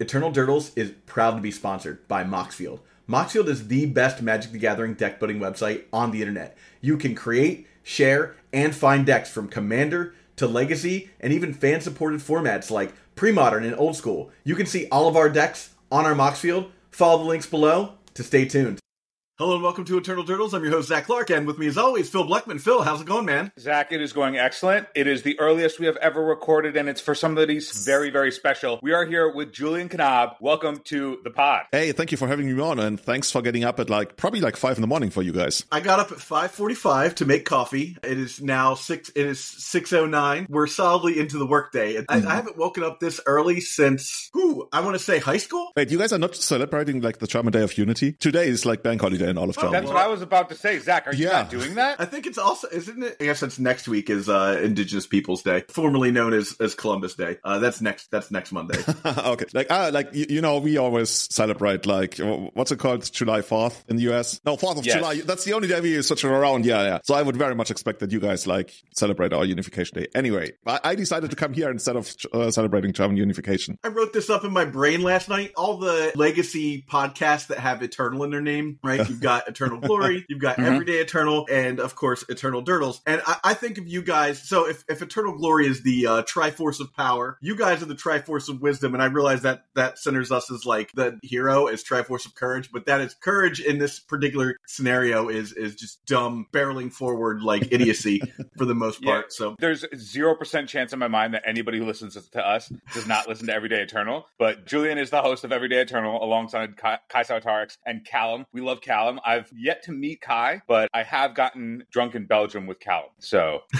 Eternal Durdles is proud to be sponsored by Moxfield. Moxfield is the best Magic the Gathering deck building website on the internet. You can create, share, and find decks from Commander to Legacy and even fan supported formats like Pre Modern and Old School. You can see all of our decks on our Moxfield. Follow the links below to stay tuned. Hello and welcome to Eternal Durdles. I'm your host, Zach Clark, and with me as always, Phil Bleckman. Phil, how's it going, man? Zach, it is going excellent. It is the earliest we have ever recorded, and it's for somebody's very, very special. We are here with Julian Knab. Welcome to the pod. Hey, thank you for having me on, and thanks for getting up at like probably like five in the morning for you guys. I got up at 5:45 to make coffee. It is now six. It is 6:09. We're solidly into the workday. I, Mm-hmm. I haven't woken up this early since, who I want to say, high school. Wait, you guys are not celebrating like the German Day of Unity? Today is like bank holiday in all of Germany. That's what I was about to say. Zach, are you Yeah. not doing that? I think it's also, isn't it? I guess it's next week is uh, Indigenous Peoples Day, formerly known as, as Columbus Day. Uh, that's next. That's next Monday. okay, like ah, like you, you know, we always celebrate like what's it called, July Fourth in the US? No, Fourth of Yes. July. That's the only day we switch around. Yeah, yeah. So I would very much expect that you guys like celebrate our Unification Day. Anyway, I, I decided to come here instead of uh, celebrating German unification. I wrote this up in my brain last night. All the legacy podcasts that have Eternal in their name, right? You've got Eternal Glory, you've got Mhm. Everyday Eternal, and of course Eternal Durdles. And I, I think of you guys. So if, if Eternal Glory is the uh, Triforce of Power, you guys are the Triforce of Wisdom. And I realize that that centers us as like the hero as Triforce of Courage, but that is courage in this particular scenario is is just dumb barreling forward like idiocy for the most Yeah. part. So There's zero percent chance in my mind that anybody who listens to us does not listen to Everyday Eternal. But Julian is the host of Everyday Eternal alongside Kai, Kai Sautarix and Callum. We love Callum. I've yet to meet Kai, but I have gotten drunk in Belgium with Callum. So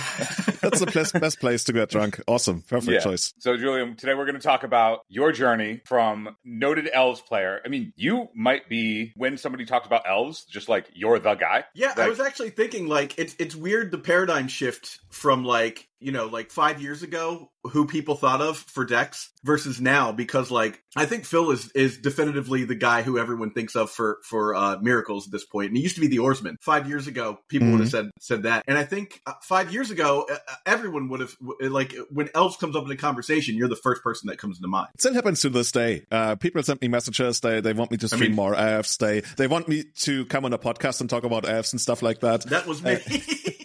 That's the best, best place to get drunk. Awesome, perfect Yeah. choice. So, Julian, today we're going to talk about your journey from noted elves player. I mean, you might be when somebody talks about elves, just like you're the guy. Yeah, I was actually thinking like it's it's weird the paradigm shift from like you know like five years ago who people thought of for decks versus now because like I think Phil is is definitively the guy who everyone thinks of for for uh, miracles at this point. and he used to be the oarsman five years ago people would have said said that and I think uh, five years ago uh, everyone would have like when elves comes up in a conversation you're the first person that comes to mind It still happens to this day. Uh, people send me messages. They they want me to stream mean- more AFs. They they want me to come on a podcast and talk about AFs and stuff like that. that was me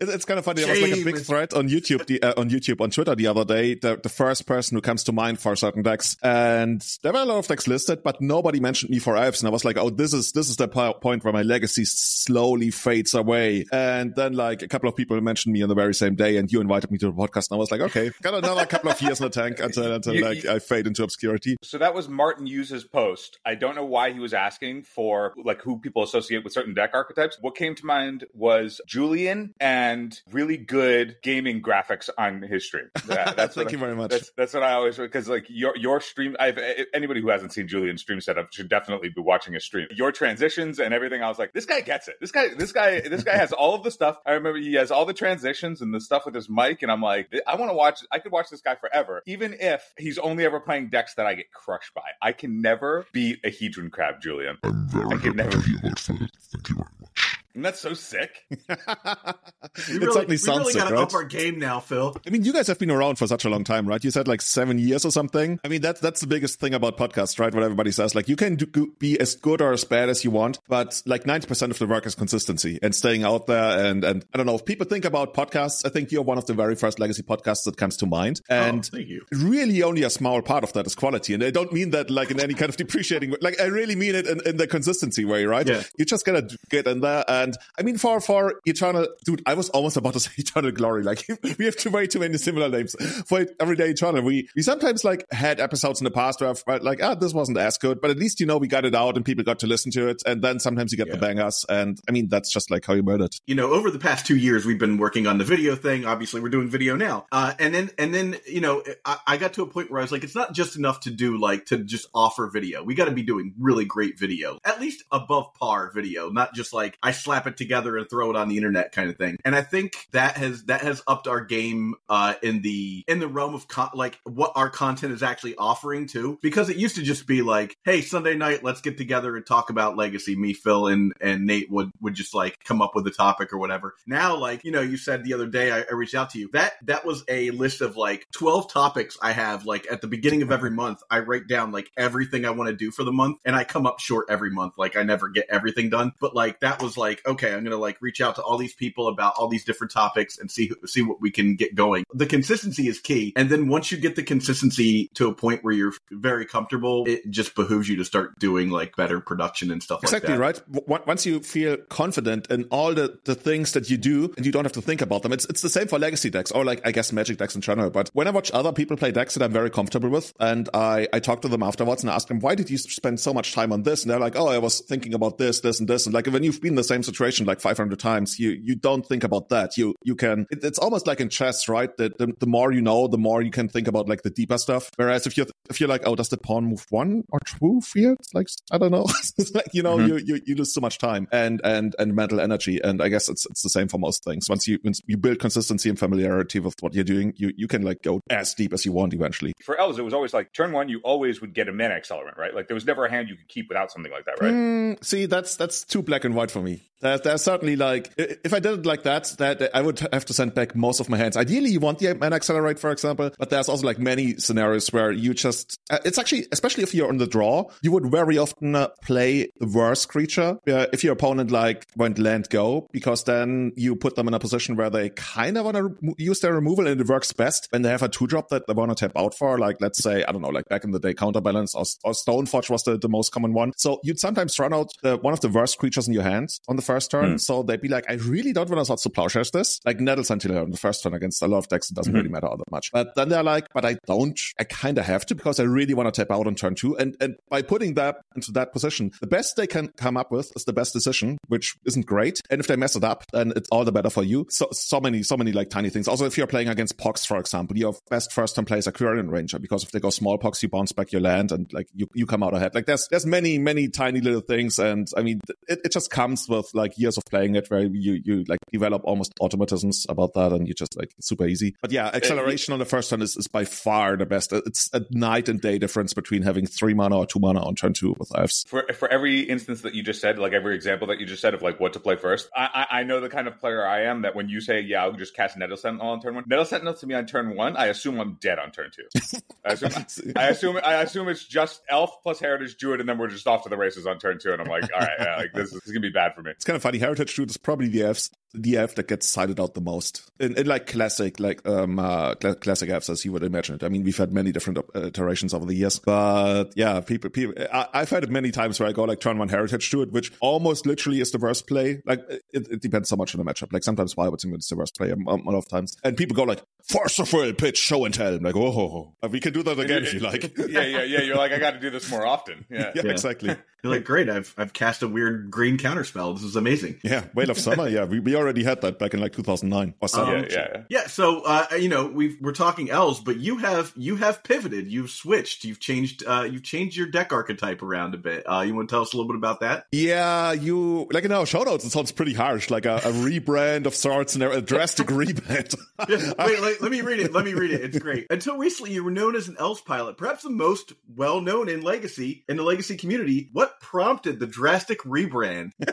It- it's kind of funny. There was like a big thread on YouTube, the, uh, on YouTube, on Twitter the other day. The, the first person who comes to mind for certain decks, and there were a lot of decks listed, but nobody mentioned me for AFs. And I was like, oh, this is this is the po- point where my legacy slowly fades away. And then like a couple of people mentioned me on the very same day, and you invited me to the podcast, and I was like, okay, got another couple of years in the tank until until You- like you- I fade into obscurity. So that was Martin Hughes' post. I don't know why he was asking for like who people associate with certain deck archetypes. What came to mind was Julian and really good gaming graphics on his stream. That- that's Thank you I- very much. That's, that's what I always because like your your stream. I've anybody who hasn't seen Julian's stream setup should definitely be watching his stream. Your transitions and everything. I was like, this guy gets it. This guy, this guy, this guy has all of the stuff. I remember he has all the transitions and the stuff with his mic, and I'm like, I want to watch. I could watch this guy forever, even if he's only ever playing decks that I get crushed by. I can never beat a Hedron Crab, Julian. I'm very I could happy never- to hear that, Thank you very much. And that's so sick. we it really, certainly we really gotta right? up our game now Phil I mean, you guys have been around for such a long time, right? You said like seven years or something. I mean, that's that's the biggest thing about podcasts, right? What everybody says, like you can do, be as good or as bad as you want, but like ninety percent of the work is consistency and staying out there. And and I don't know if people think about podcasts. I think you're one of the very first legacy podcasts that comes to mind. Oh, and oh, thank you really only a small part of that is quality. And I don't mean that like in any kind of depreciating way. Like I really mean it in, in the consistency way, right? Yeah. You just gotta get in there. And I mean, for, for Eternal, dude, I was almost about to say Eternal Glory. Like we have too way too many similar names for Everyday Eternal. We, we sometimes like had episodes in the past where I've like, ah, this wasn't as good, but at least, you know, we got it out and people got to listen to it. And then sometimes you get Yeah. the bangers. And I mean, that's just like how you murder it. you know, over the past two years, we've been working on the video thing. Obviously, we're doing video now, uh, and then and then you know, I, I got to a point where I was like, it's not just enough to do like to just offer video. We got to be doing really great video, at least above par video, not just like I slap it together and throw it on the internet kind of thing. And I think that has that has upped our game uh, in the in the realm of con- like what our content is actually offering too. Because it used to just be like, hey, Sunday night, let's get together and talk about Legacy. Me, Phil, and and Nate would would just like come up with a topic or whatever. Now, like you know, you said the other day, I, I reached out to you. That that was a list of like twelve topics I have. Like at the beginning of every month, I write down like everything I want to do for the month, and I come up short every month. Like I never get everything done, but like that was like okay, I'm gonna like reach out to all these people about all these different topics and see see what we can get going. The consistency is key, and then once you get the consistency to a point where you're very comfortable, it just behooves you to start doing like better production and stuff exactly like right? W- once you feel confident in all the, the things that you do and you don't have to think about them it's, it's the same for legacy decks or like i guess magic decks in general. But when i watch other people play decks that i'm very comfortable with and i i talk to them afterwards and ask them why did you spend so much time on this? And they're like oh i was thinking about this this and this. And like when you've been the same situation like 500 times you you don't think about that. You you can it, it's almost like in chess right? That the, the more you know the more you can think about like the deeper stuff. Whereas if you're if you're like oh does the pawn move one or two fields? Like i don't know. Like you know mm-hmm. you, you you lose so much time and and and mental energy. And i guess it's it's the same for most things. Once you once you build consistency and familiarity with what you're doing you you can like go as deep as you want eventually. For elves it was always like turn one you always would get a mana accelerant right? Like there was never a hand you could keep without something like that right? Mm, see that's that's too black and white for me there's, there's certainly like if I did it like that, that I would have to send back most of my hands. Ideally, you want the man accelerate, for example, but there's also like many scenarios where you just uh, it's actually especially if you're on the draw, you would very often uh, play the worst creature if your opponent like went land go because then you put them in a position where they kind of want to use their removal and it works best when they have a two drop that they want to tap out for. Like let's say I don't know, like back in the day, counterbalance or, or Stoneforge was the, the most common one. So you'd sometimes run out the, one of the worst creatures in your hands on the first turn. Mm. So they'd be like, I really don't want to start to plowshares this. Like Nettle Sentinel on the first turn against a lot of decks, it doesn't mm-hmm. really matter all that much. But then they're like, but I don't, I kind of have to because I really want to tap out on turn two. And, and by putting that into that position, the best they can come up with is the best decision, which isn't great. And if they mess it up, then it's all the better for you. So, so many, so many like tiny things. Also, if you're playing against Pox, for example, your best first turn plays Quirion Ranger because if they go Smallpox, you bounce back your land and like you, you come out ahead. Like there's, there's many, many tiny little things. And I mean, it, it just comes with like years of playing it where you, you like develop almost automatisms about that and you just like super easy. But yeah, acceleration on the first turn is, is by far the best. It's a night and day difference between having three mana or two mana on turn two with elves. For for every instance that you just said, like every example that you just said of like what to play first, I I, I know the kind of player I am that when you say yeah, I'll just cast Nettle Sentinel on turn one, Nettle Sentinel to me on turn one, I assume I'm dead on turn two. I assume I assume I assume it's just Elf plus Heritage Druid, and then we're just off to the races on turn two, and I'm like, all right, yeah, like this is, this is gonna be bad for me. It's kind of funny. Heritage Druid is probably the F's the elf that gets cited out the most. In, in like classic like um uh, cl- classic elves as you would imagine it. I mean we've had many different uh, iterations over the years but yeah people people I, have had it many times where i go like turn one Heritage Druid which almost literally is the worst play. Like it, it depends so much on the matchup. Like sometimes why would it's the worst play a, a lot of times. And people go like force of will pitch show and tell. I'm like oh we can do that again if you like. Yeah yeah yeah. You're like i got to do this more often. Yeah, yeah, yeah. exactly. You're like great. I've i've cast a weird green counter spell this is amazing. Yeah. Veil of Summer. Yeah. We, we already had that back in like 2009 or something. Um, yeah, yeah, yeah. So, uh, you know, we we're talking elves, but you have you have pivoted, you've switched, you've changed, uh, you've changed your deck archetype around a bit. Uh, you want to tell us a little bit about that? Yeah, you like in our show notes, it sounds pretty harsh, like a, a rebrand of sorts and a drastic rebrand. yeah, wait, let, let me read it. Let me read it. It's great. Until recently, you were known as an elves pilot, perhaps the most well known in Legacy in the Legacy community. What prompted the drastic rebrand?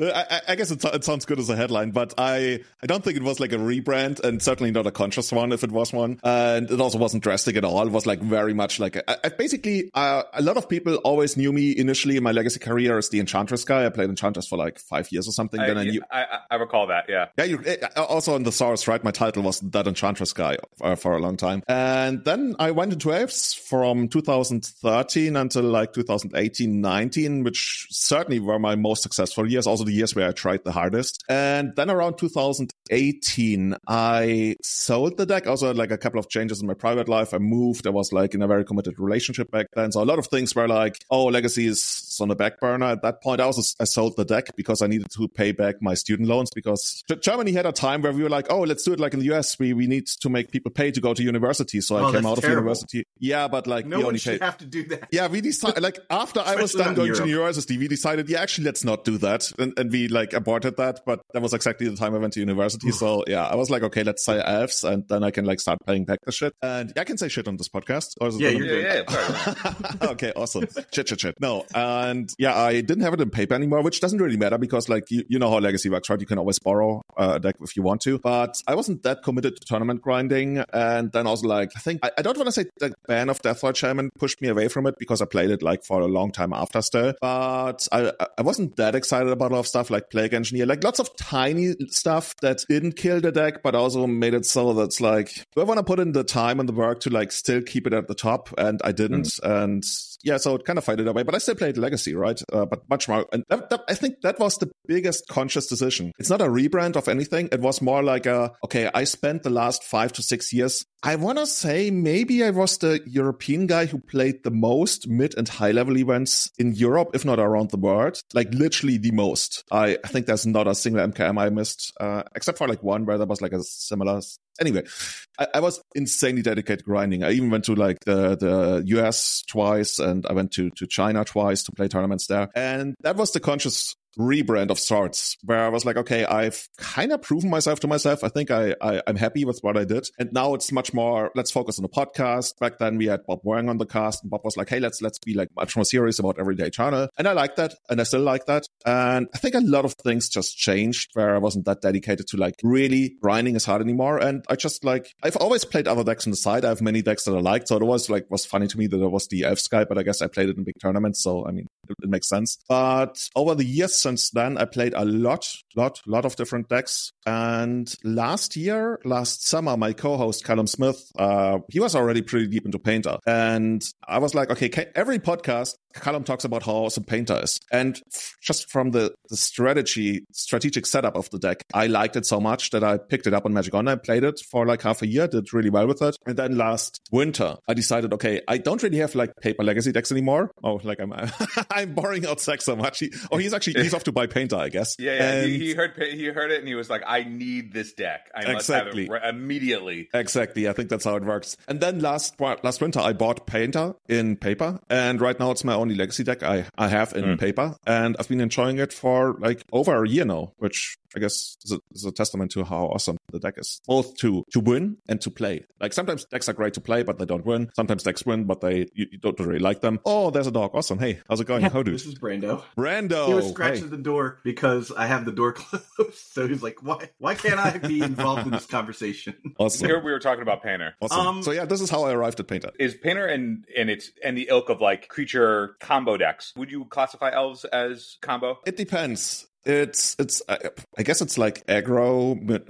I, I, guess it, it sounds good as a headline, but I I don't think it was like a rebrand, and certainly not a conscious one if it was one. And it also wasn't drastic at all. It was like very much like a, I, basically uh, a lot of people always knew me initially in my legacy career as the Enchantress guy. I played Enchantress for like five years or something. I, then I, knew, I, I recall that. Yeah. Yeah. You, eh, also on the source, right? My title was that Enchantress guy uh, for a long time, and then I went into Elves from 2013 until like 2018, 19, which certainly were my most successful years. Also the years where I tried the hardest. And And then around 2018, I sold the deck. Also, like a couple of changes in my private life. I moved. I was like in a very committed relationship back then. So a lot of things were like, oh, legacy is on the back burner. At that point, I also I sold the deck because I needed to pay back my student loans because Germany had a time where we were like, oh, let's do it like in the US. We we need to make people pay to go to university. So Oh, I came out of university. Yeah, but like No we one only should paid. have to do that. Yeah, we decided like after I was done going to Europe. university, we decided, yeah, actually, let's not do that, and, and we like aborted that. But that was exactly the time I went to university. so yeah, I was like, okay, let's say elves, and then I can like start paying back the shit. And yeah, I can say shit on this podcast. Or is it Yeah, be- Yeah, yeah, okay, awesome. Shit, shit, shit. No, and yeah, I didn't have it in paper anymore, which doesn't really matter because, like, you, you know how Legacy works, right? You can always borrow uh, a deck if you want to. But I wasn't that committed to tournament grinding, and then also like, I think I, I don't want to say the ban of Deathrite Shaman pushed me away from it because I played it like for a long time after still. But I I wasn't that excited about a lot of stuff like Plague Engineer, like lots of tiny stuff that didn't kill the deck, but also made it so that's like, do I want to put in the time and the work to like still keep it at the top? And I didn't. And yeah, so it kind of faded away, but I still played Legacy, right? Uh, but much more. And that, that, I think that was the biggest conscious decision. It's not a rebrand of anything. It was more like a, okay, I spent the last five to six years. I want to say maybe I was the European guy who played the most mid and high level events in Europe, if not around the world, like literally the most. I, I think there's not a single MKM I missed, uh, except for like one where there was like a similar anyway, I, I, was insanely dedicated grinding. I even went to like the, the US twice and I went to, to China twice to play tournaments there. And that was the conscious rebrand of sorts where I was like, okay, I've kind of proven myself to myself. I think I, I, am happy with what I did. And now it's much more, let's focus on the podcast. Back then we had Bob Wang on the cast and Bob was like, hey, let's, let's be like much more serious about everyday Eternal. And I like that. And I still like that. And I think a lot of things just changed where I wasn't that dedicated to like really grinding as hard anymore. And I just like, I've always played other decks on the side. I have many decks that I liked. So it was like, was funny to me that it was the Elf Sky, but I guess I played it in big tournaments. So, I mean, it, it makes sense. But over the years since then, I played a lot, lot, lot of different decks. And last year, last summer, my co-host Callum Smith, uh, he was already pretty deep into Painter, and I was like, okay, every podcast Callum talks about how awesome Painter is, and just from the the strategy, strategic setup of the deck, I liked it so much that I picked it up on Magic Online, played it for like half a year, did really well with it, and then last winter, I decided, okay, I don't really have like paper legacy decks anymore. Oh, like I'm I'm borrowing out Zach so much. He, oh, he's actually he's off to buy Painter, I guess. Yeah, yeah. And- He, he heard he heard it and he was like, "I need this deck. I must Exactly. have it right immediately." Exactly. I think that's how it works. And then last last winter, I bought Painter in paper, and right now it's my only legacy deck I I have in hmm. paper, and I've been enjoying it for like over a year now, which I guess is a, is a testament to how awesome the deck is, both to to win and to play. Like sometimes decks are great to play, but they don't win. Sometimes decks win, but they you, you don't really like them. Oh, there's a dog. Awesome. Hey, how's it going? How do This is Brando. Brando? He was scratching hey. the door because I have the door closed. So he's like, "Why? Why can't I be involved in this conversation?" Awesome. Here we were talking about Painter. Awesome. Um, so yeah, this is how I arrived at Painter. Is Painter and and it's and the ilk of like creature combo decks? Would you classify elves as combo? It depends. It's it's. I, I guess it's like aggro. But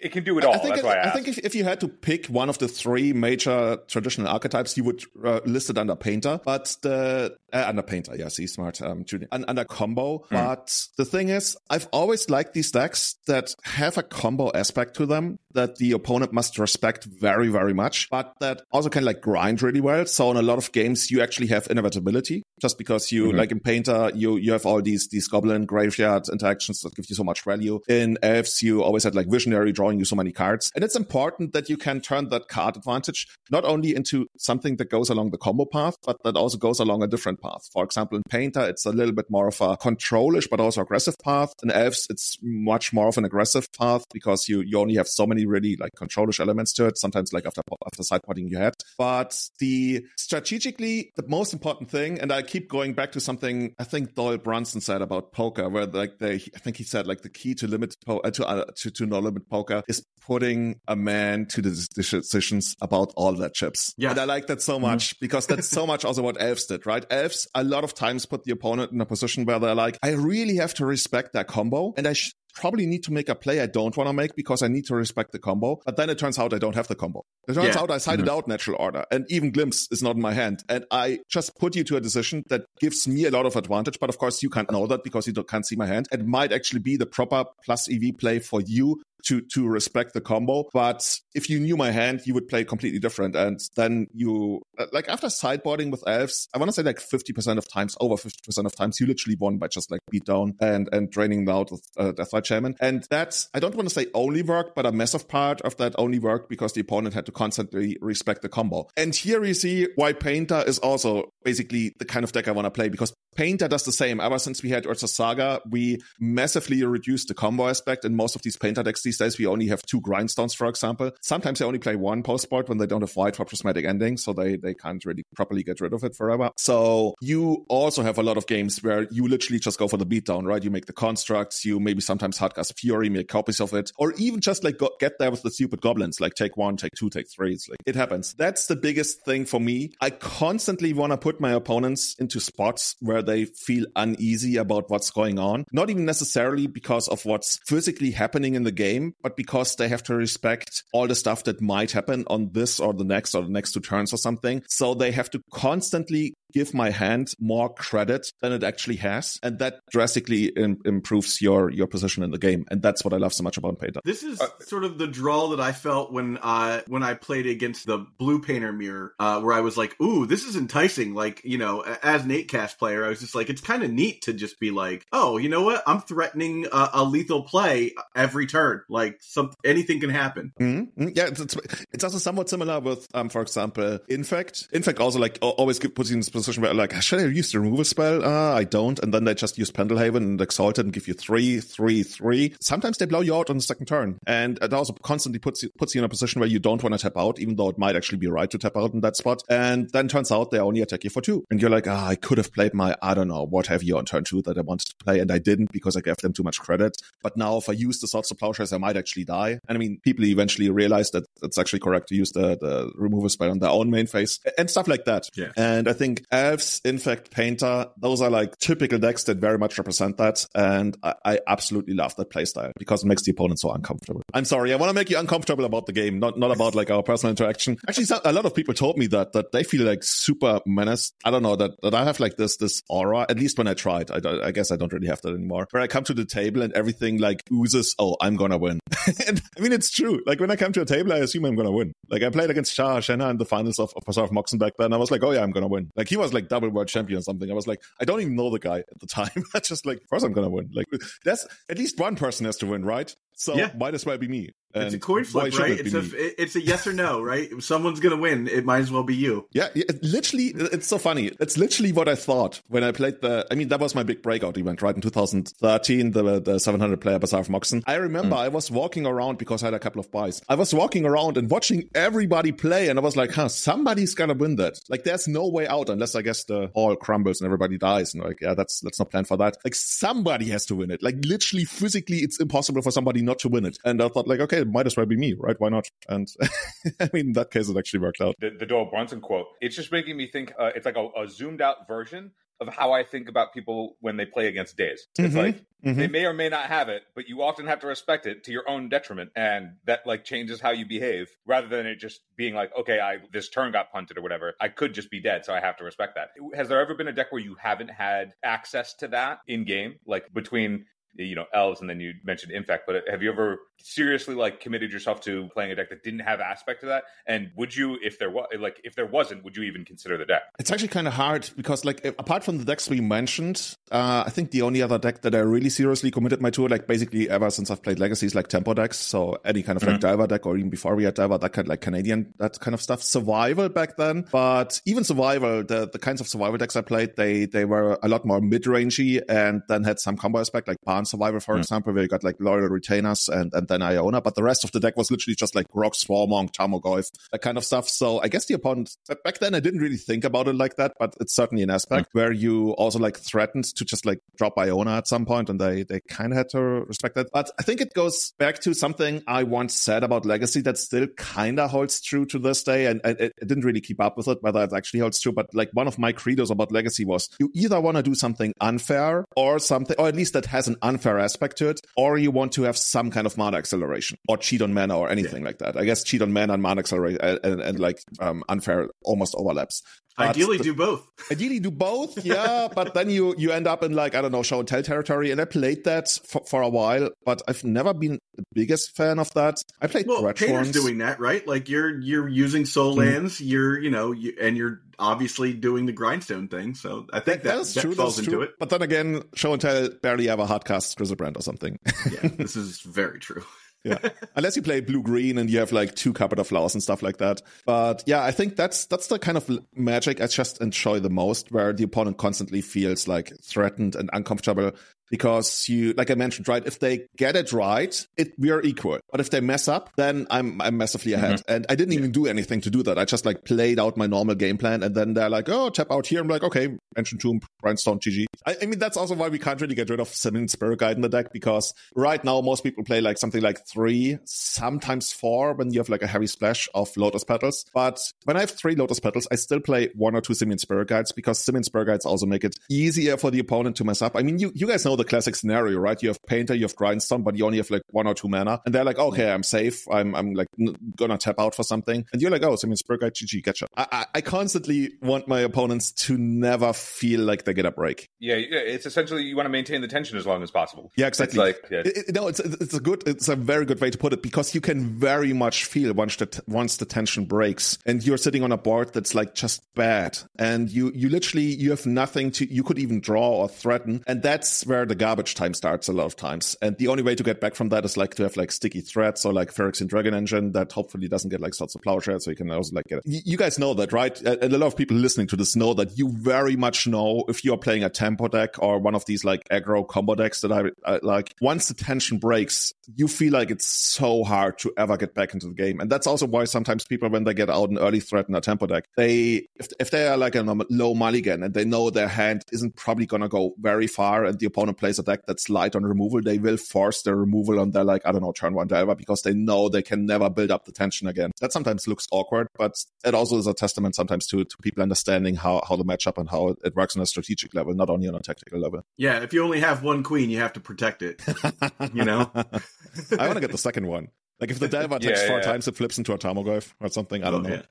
It can do it all. I think, That's it- why I, I think if, if you had to pick one of the three major traditional archetypes, you would uh, list it under Painter, but the uh, under Painter, Yes, he's smart, um, Julian, Un- under combo. Hmm. But the thing is, I've always liked these decks that have a combo aspect to them that the opponent must respect very, very much, but that also can like grind really well. So in a lot of games, you actually have inevitability just because you Mhm. like in Painter, you you have all these these goblin graveyard interactions that give you so much value. In Elves, you always had like visionary drawing you so many cards, and it's important that you can turn that card advantage not only into something that goes along the combo path, but that also goes along a different path. For example, in Painter, it's a little bit more of a controlish but also aggressive path. In Elves, it's much more of an aggressive path because you you only have so many really like controlish elements to it. Sometimes like after after sideboarding you had, but the strategically the most important thing, and I keep going back to something I think Doyle Brunson said about poker, where like they I think he said like the key to limit po- uh, to, uh, to to no limit poker is putting a man to the decisions about all their chips. Yeah, And I like that so much because that's so much also what elves did, right? Elves a lot of times put the opponent in a position where they're like, I really have to respect their combo and I sh- probably need to make a play I don't want to make because I need to respect the combo. But then it turns out I don't have the combo. It turns Yeah. out I sided Mm-hmm. out natural order and even glimpse is not in my hand. And I just put you to a decision that gives me a lot of advantage. But of course you can't know that because you don't, can't see my hand. It might actually be the proper plus EV play for you to to respect the combo. But if you knew my hand, you would play completely different. And then you uh, like after sideboarding with elves, I want to say like fifty percent of times, over fifty percent of times, you literally won by just like beat down and and draining them out with uh, Deathrite Shaman. And that's I don't want to say only worked, but a massive part of that only worked because the opponent had to constantly respect the combo. And here you see why Painter is also basically the kind of deck I want to play because Painter does the same. Ever since we had Urza Saga, we massively reduced the combo aspect. In most of these Painter decks these days, we only have two grindstones, for example. Sometimes they only play one postboard when they don't have white for prismatic ending, so they, they can't really properly get rid of it forever. So you also have a lot of games where you literally just go for the beatdown, right? You make the constructs, you maybe sometimes hardcast Fury, make copies of it, or even just like go, get there with the stupid goblins, like take one, take two, take three. It's like it happens. That's the biggest thing for me. I constantly want to put my opponents into spots where they feel uneasy about what's going on. Not even necessarily because of what's physically happening in the game, but because they have to respect all the stuff that might happen on this or the next or the next two turns or something. So they have to constantly give my hand more credit than it actually has. And that drastically Im- improves your, your position in the game. And that's what I love so much about Painter. This is Uh, sort of the draw that I felt when uh when I played against the blue painter mirror, uh, where I was like, "Ooh, this is enticing." Like, you know, as an eight cast player, I was just like, it's kind of neat to just be like, "Oh, you know what? I'm threatening a, a lethal play every turn. Like, some anything can happen." Mm-hmm. Yeah, it's, it's, it's also somewhat similar with, um, for example, Infect. Infect also like always get- puts you in this position where like, should I use the removal spell? Uh, I don't. And then they just use Pendelhaven and Exalted and give you three, three, three. Sometimes they blow you out on the second turn. And it also constantly puts you, puts you in a position where you don't want to tap out, even though it might actually be right to tap out in that spot. And then turns out they only attack you for two. And you're like, ah, I could have played my, I don't know, what have you on turn two that I wanted to play. And I didn't because I gave them too much credit. But now if I use the Swords of Plowshares, I might actually die. And I mean, people eventually realize that it's actually correct to use the, the removal spell on their own main phase and stuff like that. Yeah. And I think Elves, Infect, Painter, those are like typical decks that very much represent that. And I, I absolutely love that playstyle because it makes the opponent so uncomfortable. I'm sorry, I want to make you uncomfortable about the game, not not about like our personal interaction. Actually, a lot of people told me that that they feel like super menaced. I don't know that that I have like this this aura. At least when I tried, I, I guess I don't really have that anymore. Where I come to the table and everything like oozes. Oh, I'm gonna win. and I mean, it's true. Like when I come to a table, I assume I'm gonna win. Like I played against Shahar Shenhar in the finals of, of of Moxen back then. I was like, oh yeah, I'm gonna win. Like he was like double world champion or something. I was like, I don't even know the guy at the time. I just like, course I'm gonna win. Like that's at least one person has to win, right? So Yeah. might as well be me. It's a coin flip, right? it It's a me? it's a yes or no, right? If someone's gonna win, it might as well be you. Yeah, yeah, it literally, it's so funny. It's literally what I thought when I played the. I mean, that was my big breakout event, right? In 2013, the the 700 player Bazaar of Moxen. I remember mm. I was walking around because I had a couple of buys. I was walking around and watching everybody play, and I was like, huh, somebody's gonna win that. Like, there's no way out unless I guess the all crumbles and everybody dies. And like, yeah, that's let's not plan for that. Like, somebody has to win it. Like, literally, physically, it's impossible for somebody not to win it. And I thought, like, okay, it might as well be me, right? Why not? And I mean, in that case, it actually worked out. the, the Doyle Brunson quote. It's just making me think. Uh, it's like a, a zoomed out version of how I think about people when they play against Daze. It's Mhm. like Mhm. they may or may not have it, but you often have to respect it to your own detriment, and that like changes how you behave rather than it just being like, okay, I this turn got punted or whatever. I could just be dead, so I have to respect that. Has there ever been a deck where you haven't had access to that in game, like between? You know, elves, and then you mentioned infect. But have you ever seriously like committed yourself to playing a deck that didn't have aspect to that? And would you, if there was, like, if there wasn't, would you even consider the deck? It's actually kind of hard because, like, apart from the decks we mentioned, uh, I think the only other deck that I really seriously committed my to, like, basically ever since I've played legacies like tempo decks. So any kind of like Delver deck, or even before we had Delver, that kind of like Canadian, that kind of stuff. Survival back then, but even survival, the the kinds of survival decks I played, they they were a lot more mid rangey, and then had some combo aspect, like Barn Survivor, for hmm. example, where you got like loyal retainers and and then Iona. But the rest of the deck was literally just like Rhox War Monk, Tarmogoyf, that kind of stuff. So I guess the opponent back then I didn't really think about it like that, but it's certainly an aspect hmm. where you also like threatened to just like drop Iona at some point, and they they kind of had to respect that. But I think it goes back to something I once said about Legacy that still kind of holds true to this day, and, and it, it didn't really keep up with it whether it actually holds true. But like one of my credos about Legacy was you either want to do something unfair or something, or at least that has an unfair aspect to it, or you want to have some kind of mana acceleration or cheat on mana or anything yeah. like that. I guess cheat on mana and mana acceleration and, and, and like um, unfair almost overlaps. But ideally, do both. Ideally, do both. Yeah, but then you you end up in like I don't know show and tell territory. And I played that for, for a while, but I've never been the biggest fan of that. I played well, Painter's doing that, right? Like you're you're using soul mm-hmm. lands. Mm. You're you know you, and you're obviously doing the grindstone thing. So I think that, that, that, that true, falls into true. it. But then again, show and tell barely ever hardcasts Griselbrand or something. yeah, this is very true yeah. Unless you play blue green and you have like two carpet of flowers and stuff like that. But yeah, I think that's that's the kind of magic I just enjoy the most, where the opponent constantly feels like threatened and uncomfortable because you, like I mentioned, right? If they get it right, it we are equal. But if they mess up, then I'm I'm massively ahead. Mm-hmm. And I didn't even do anything to do that. I just like played out my normal game plan, and then they're like, "Oh, tap out here." I'm like, "Okay, Ancient Tomb, Grindstone, GG." I, I mean, that's also why we can't really get rid of Simian Spirit Guide in the deck because right now most people play like something like three, sometimes four when you have like a heavy splash of Lotus Petals. But when I have three Lotus Petals, I still play one or two Simian Spirit Guides because Simian Spirit Guides also make it easier for the opponent to mess up. I mean, you you guys know the classic scenario, right? You have Painter, you have Grindstone, but you only have like one or two mana, and they're like, okay, I'm safe. I'm I'm like n- gonna tap out for something, and you're like, oh, Simian Spirit Guide, GG, getcha. I, I I constantly want my opponents to never feel like they get a break. Yeah, it's essentially you want to maintain the tension as long as possible. Yeah, exactly. It's like yeah. it, it, no, it's it's a good, it's a very good way to put it because you can very much feel once the once the tension breaks and you're sitting on a board that's like just bad, and you you literally you have nothing to you could even draw or threaten, and that's where the garbage time starts a lot of times. And the only way to get back from that is like to have like sticky threats or like Phyrexian Dragon Engine that hopefully doesn't get like Swords of plowshare, so you can also like get it. You guys know that, right? And a lot of people listening to this know that you very much know if you're playing a tempo deck or one of these like aggro combo decks that I, I like. Once the tension breaks, you feel like it's so hard to ever get back into the game, and that's also why sometimes people when they get out an early threat in a tempo deck, they if if they are like a low mulligan and they know their hand isn't probably gonna go very far, and the opponent plays a deck that's light on removal, they will force their removal on their like I don't know turn one Delver because they know they can never build up the tension again. That sometimes looks awkward, but it also is a testament sometimes to to people understanding how how the matchup and how it works on a strategic level, not only on a tactical level. Yeah, if you only have one queen, you have to protect it. you know, I want to get the second one. Like if the Delver attacks yeah, four yeah. times, it flips into a Tarmogoyf or something. I don't oh, know.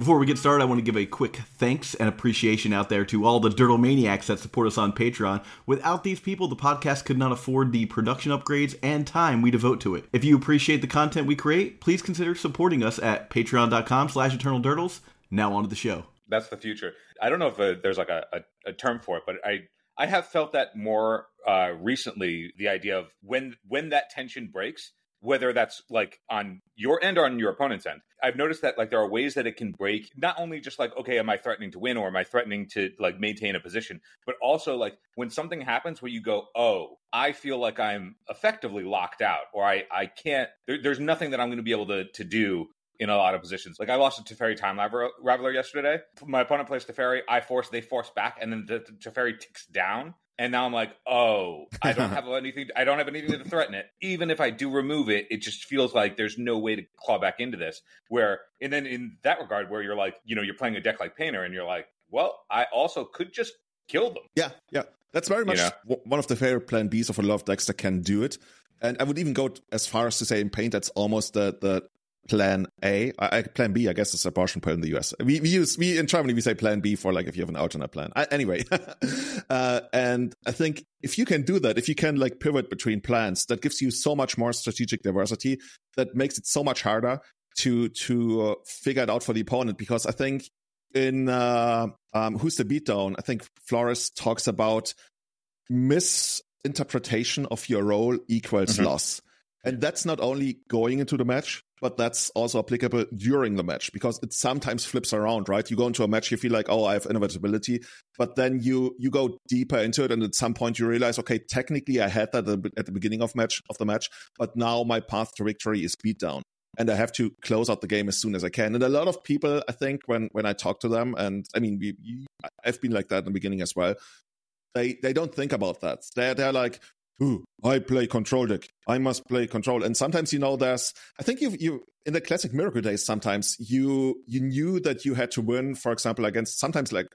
Before we get started, I want to give a quick thanks and appreciation out there to all the Durdle Maniacs that support us on Patreon. Without these people, the podcast could not afford the production upgrades and time we devote to it. If you appreciate the content we create, please consider supporting us at patreon.com slash eternal Now on to the show. That's the future. I don't know if uh, there's like a, a, a term for it, but I I have felt that more uh, recently. The idea of when when that tension breaks, whether that's like on your end or on your opponent's end. I've noticed that like there are ways that it can break not only just like okay am I threatening to win or am I threatening to like maintain a position but also like when something happens where you go oh I feel like I'm effectively locked out or I I can't there, there's nothing that I'm going to be able to to do in a lot of positions. Like I lost to Teferi Time Raveler yesterday. My opponent plays Teferi, I force, they force back, and then the, the Teferi ticks down and now I'm like, oh, I don't have anything. I don't have anything to threaten it. Even if I do remove it, it just feels like there's no way to claw back into this. Where and then in that regard, where you're like, you know, you're playing a deck like Painter, and you're like, well, I also could just kill them. Yeah, yeah, that's very much you know? one of the favorite Plan Bs of a lot of decks that can do it. And I would even go as far as to say in Paint, that's almost the the plan A. I, plan B, I guess, is a portion put in the US. We, we use, we in Germany, we say plan B for like if you have an alternate plan. I, anyway, uh, and I think if you can do that, if you can like pivot between plans, that gives you so much more strategic diversity that makes it so much harder to, to uh, figure it out for the opponent. Because I think in, uh, um, Who's the Beatdown, I think Flores talks about misinterpretation of your role equals mm-hmm. loss. And that's not only going into the match, but that's also applicable during the match because it sometimes flips around, right? You go into a match, you feel like, oh, I have inevitability, but then you you go deeper into it, and at some point you realize, okay, technically I had that at the beginning of match of the match, but now my path to victory is beat down, And I have to close out the game as soon as I can. And a lot of people, I think, when when I talk to them, and I mean, we, I've been like that in the beginning as well. They they don't think about that. They're they're like, I play control deck. I must play control. And sometimes, you know, there's, I think you, you, in the classic Miracle days, sometimes you, you knew that you had to win, for example, against sometimes like,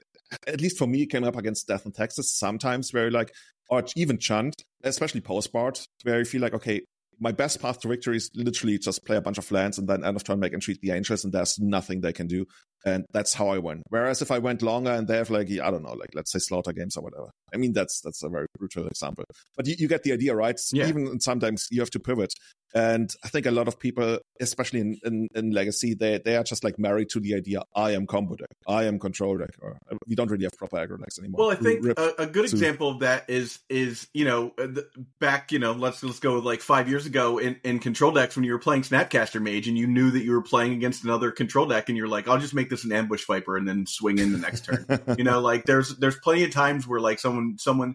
at least for me, came up against Death and Taxes. Sometimes where like, or even Chunt, especially post board, where you feel like, okay, my best path to victory is literally just play a bunch of lands and then end of turn make Entreat the Angels, and there's nothing they can do. And that's how I win. Whereas if I went longer and they have like, I don't know, like let's say slaughter games or whatever. I mean, that's that's a very brutal example. But you, you get the idea, right? Yeah. Even sometimes you have to pivot. And I think a lot of people, especially in, in, in Legacy, they, they are just like married to the idea I am combo deck, I am control deck, or we don't really have proper aggro decks anymore. Well, I think a, a good to- example of that is is you know uh, the, back you know let's let's go like five years ago in, in control decks when you were playing Snapcaster Mage and you knew that you were playing against another control deck and you're like I'll just make this an ambush viper and then swing in the next turn. you know, like there's there's plenty of times where like someone someone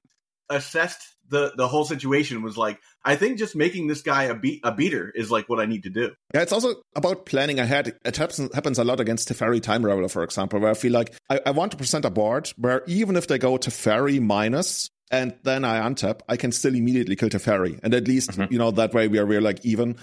assessed the the whole situation was like I think just making this guy a beat a beater is like what I need to do. Yeah, it's also about planning ahead. It happens, happens a lot against Teferi Time Raveler, for example, where I feel like I, I want to present a board where even if they go Teferi minus and then I untap, I can still immediately kill Teferi. And at least, Mhm. you know, that way we are, we're like even.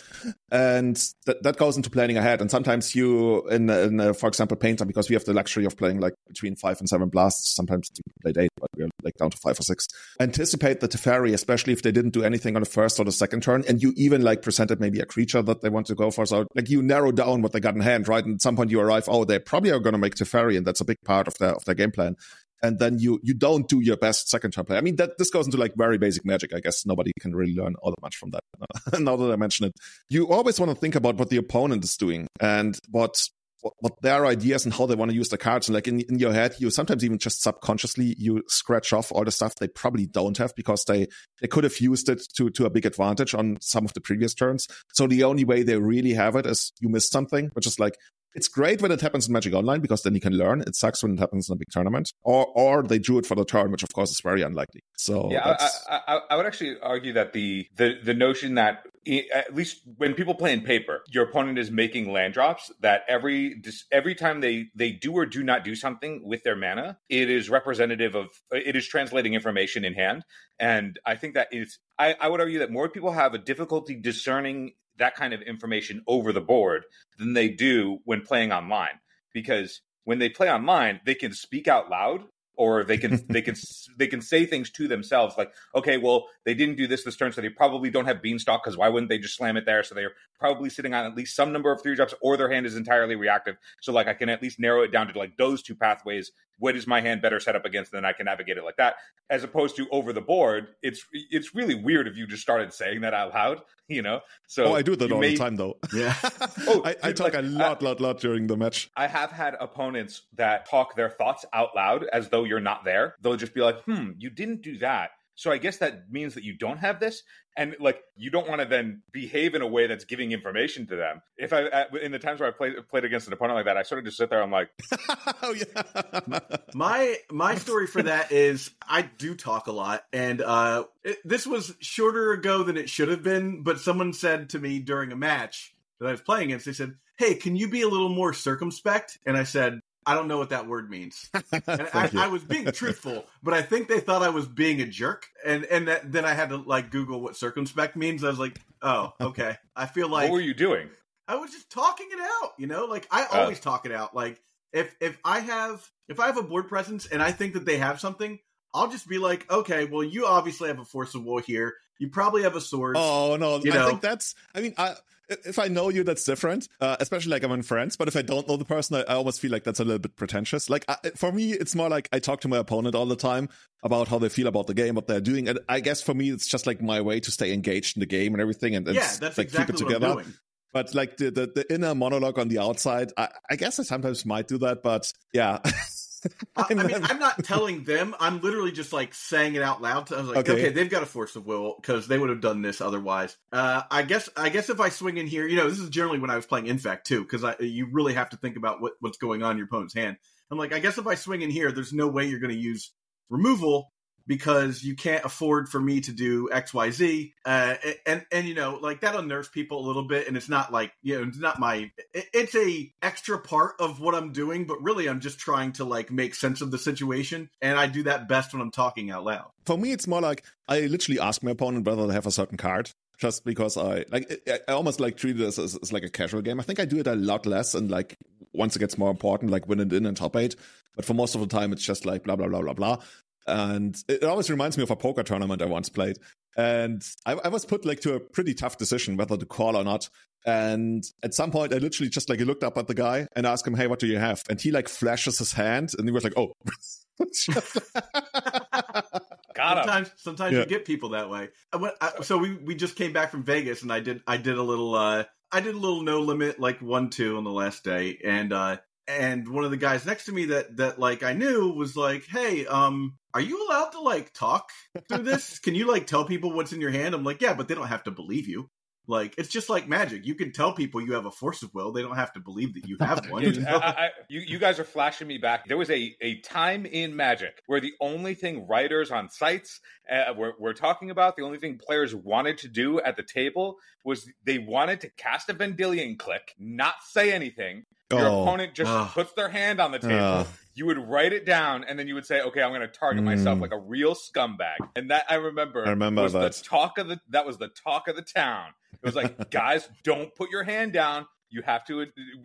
And that, that goes into planning ahead. And sometimes you, in, in uh, for example, Painter, because we have the luxury of playing like between five and seven blasts, sometimes we played eight, but we're like down to five or six. Anticipate the Teferi, especially if they didn't do anything on the first or the second turn. And you even like presented maybe a creature that they want to go for. So like you narrow down what they got in hand, right? And at some point you arrive, oh, they probably are going to make Teferi. And that's a big part of their, of their game plan and then you you don't do your best second turn play. I mean that this goes into like very basic magic. I guess nobody can really learn all that much from that. now that I mention it, you always want to think about what the opponent is doing and what what, what their ideas and how they want to use the cards. And like in, in your head, you sometimes even just subconsciously you scratch off all the stuff they probably don't have because they they could have used it to to a big advantage on some of the previous turns. So the only way they really have it is you missed something, which is like it's great when it happens in Magic Online because then you can learn. It sucks when it happens in a big tournament, or or they drew it for the turn, which of course is very unlikely. So yeah, I, I, I would actually argue that the the the notion that at least when people play in paper, your opponent is making land drops. That every every time they they do or do not do something with their mana, it is representative of it is translating information in hand. And I think that is I, I would argue that more people have a difficulty discerning that kind of information over the board than they do when playing online. Because when they play online they can speak out loud or they can they can they can say things to themselves like okay well they didn't do this this turn so they probably don't have beanstalk because why wouldn't they just slam it there? So they're probably sitting on at least some number of three drops or their hand is entirely reactive. So like i can at least narrow it down to like those two pathways what is my hand better set up against and then i can navigate it like that as opposed to over the board it's it's really weird if you just started saying that out loud you know so oh, I do that all may- the time though. Yeah. Oh, I, I talk like, a lot, lot, lot during the match. I have had opponents that talk their thoughts out loud as though you're not there. They'll just be like, hmm, you didn't do that. So I guess that means that you don't have this. And like, you don't want to then behave in a way that's giving information to them. If I, at- in the times where I played, played against an opponent like that, I sort of just sit there. I'm like, oh yeah. my my story for that is I do talk a lot, and uh, it, this was shorter ago than it should have been. But someone said to me during a match that I was playing against, they said, "Hey, can you be a little more circumspect?" And I said, "I don't know what that word means." And I, I was being truthful, but I think they thought I was being a jerk, and and that, then I had to like Google what circumspect means. I was like, "Oh, okay." I feel like what were you doing? I was just talking it out, you know. Like I Uh. always talk it out. Like if if I have if I have a board presence and I think that they have something, I'll just be like, okay, well, you obviously have a force of will here. You probably have a sword. Oh no, You I know. think that's. I mean, I, if I know you, that's different. Uh, especially like I'm in friends. But if I don't know the person, I, I almost feel like that's a little bit pretentious. Like I, for me, it's more like I talk to my opponent all the time about how they feel about the game, what they're doing, and I guess for me, it's just like my way to stay engaged in the game and everything, and, and yeah, that's like exactly keep it together. But like the, the the inner monologue on the outside, I, I guess I sometimes might do that. But yeah, I, I mean, I'm not telling them. I'm literally just like saying it out loud. I was like, Okay. okay, they've got a force of will because they would have done this otherwise. Uh, I guess, I guess if I swing in here, you know, this is generally when I was playing Infect too, because you really have to think about what, what's going on in your opponent's hand. I'm like, I guess if I swing in here, there's no way you're going to use removal because you can't afford for me to do X, Y, Z. Uh, and and you know, like that'll unnerves people a little bit, and it's not like you know, it's not my. It's a extra part of what I'm doing, but really, I'm just trying to like make sense of the situation, and I do that best when I'm talking out loud. for me, it's more like I literally ask my opponent whether they have a certain card. Just because I like, I almost like treat it as, as, as like a casual game. I think I do it a lot less, and like once it gets more important, like win it in and top eight. But for most of the time, it's just like blah blah blah blah blah. And it always reminds me of a poker tournament I once played. And I, I was put like to a pretty tough decision whether to call or not. And at some point, I literally just like looked up at the guy and asked him, "Hey, what do you have?" And he like flashes his hand, and he was like, "Oh." Got him. sometimes sometimes Yeah. you get people that way. I went, I, so we we just came back from Vegas and I did I did a little uh I did a little no limit like one two on the last day and uh and one of the guys next to me that that like I knew was like, "Hey, um are you allowed to like talk through this? Can you like tell people what's in your hand?" I'm like, "Yeah, but they don't have to believe you." Like it's just like magic. You can tell people you have a force of will. They don't have to believe that you have one. You I. I, you, you guys are flashing me back. There was a, a time in Magic where the only thing writers on sites uh, were, were talking about, the only thing players wanted to do at the table was they wanted to cast a Vendilion Clique, not say anything. Your Oh. opponent just Ugh. puts their hand on the table. Uh. you would write it down, and then you would say, "Okay, I'm going to target myself Mm. like a real scumbag." And that I remember, I remember was that. the talk of the that was the talk of the town. It was like, guys, don't put your hand down. You have to uh,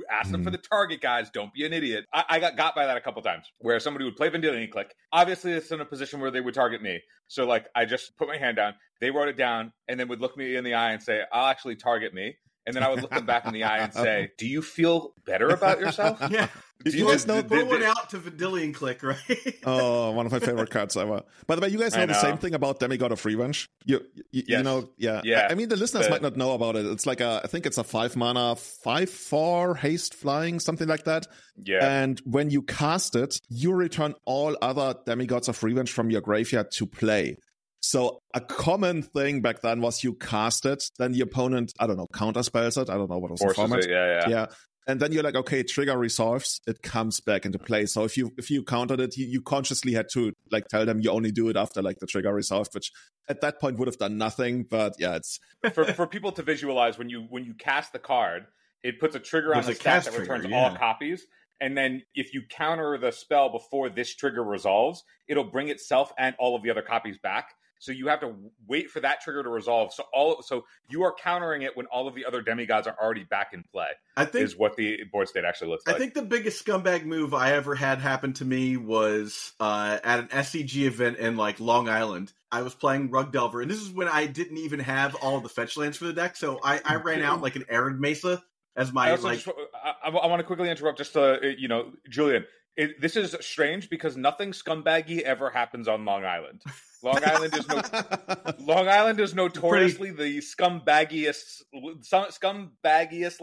ask them for Mm. the target, guys. Don't be an idiot. I, I got got by that a couple times where somebody would play Vendilion Clique. Obviously, it's in a position where they would target me. So, like, I just put my hand down. They wrote it down and then would look me in the eye and say, "I'll actually target me." And then I would look them back in the eye and say, "Do you feel better about yourself?" yeah. You Do you- guys know- did- Put did- one out to Vendilion Clique, right? Oh, one of my favorite cards ever. By the way, you guys I know, the same thing about Demigod of Revenge. You, you, you know, yeah, Yeah. I, I mean, the listeners The- might not know about it. It's like a, I think it's a five mana, five four haste flying, something like that. Yeah. And when you cast it, you return all other Demigods of Revenge from your graveyard to play. So a common thing back then was you cast it, then the opponent, I don't know, counterspells it. I don't know what was the format it. Yeah, yeah. yeah and then you're like okay trigger resolves it comes back into play so if you if you countered it you, you consciously had to like tell them you only do it after like the trigger resolved which at that point would have done nothing but yeah it's for for people to visualize when you when you cast the card, it puts a trigger on the a stat cast that returns trigger, all copies. And then if you counter the spell before this trigger resolves, it'll bring itself and all of the other copies back. So you have to wait for that trigger to resolve. So all so you are countering it when all of the other demigods are already back in play. I think Is what the board state actually looks I like. I think the biggest scumbag move I ever had happen to me was uh, at an SCG event in like Long Island. I was playing Rug Delver, and this is when I didn't even have all of the fetch lands for the deck, so I, I ran out like an Arid Mesa as my also like. just, I, I want to quickly interrupt just to, you know, Julian. It, this is strange because nothing scumbaggy ever happens on Long Island. Long Island is no Long Island is notoriously the scumbaggiest, scumbaggiest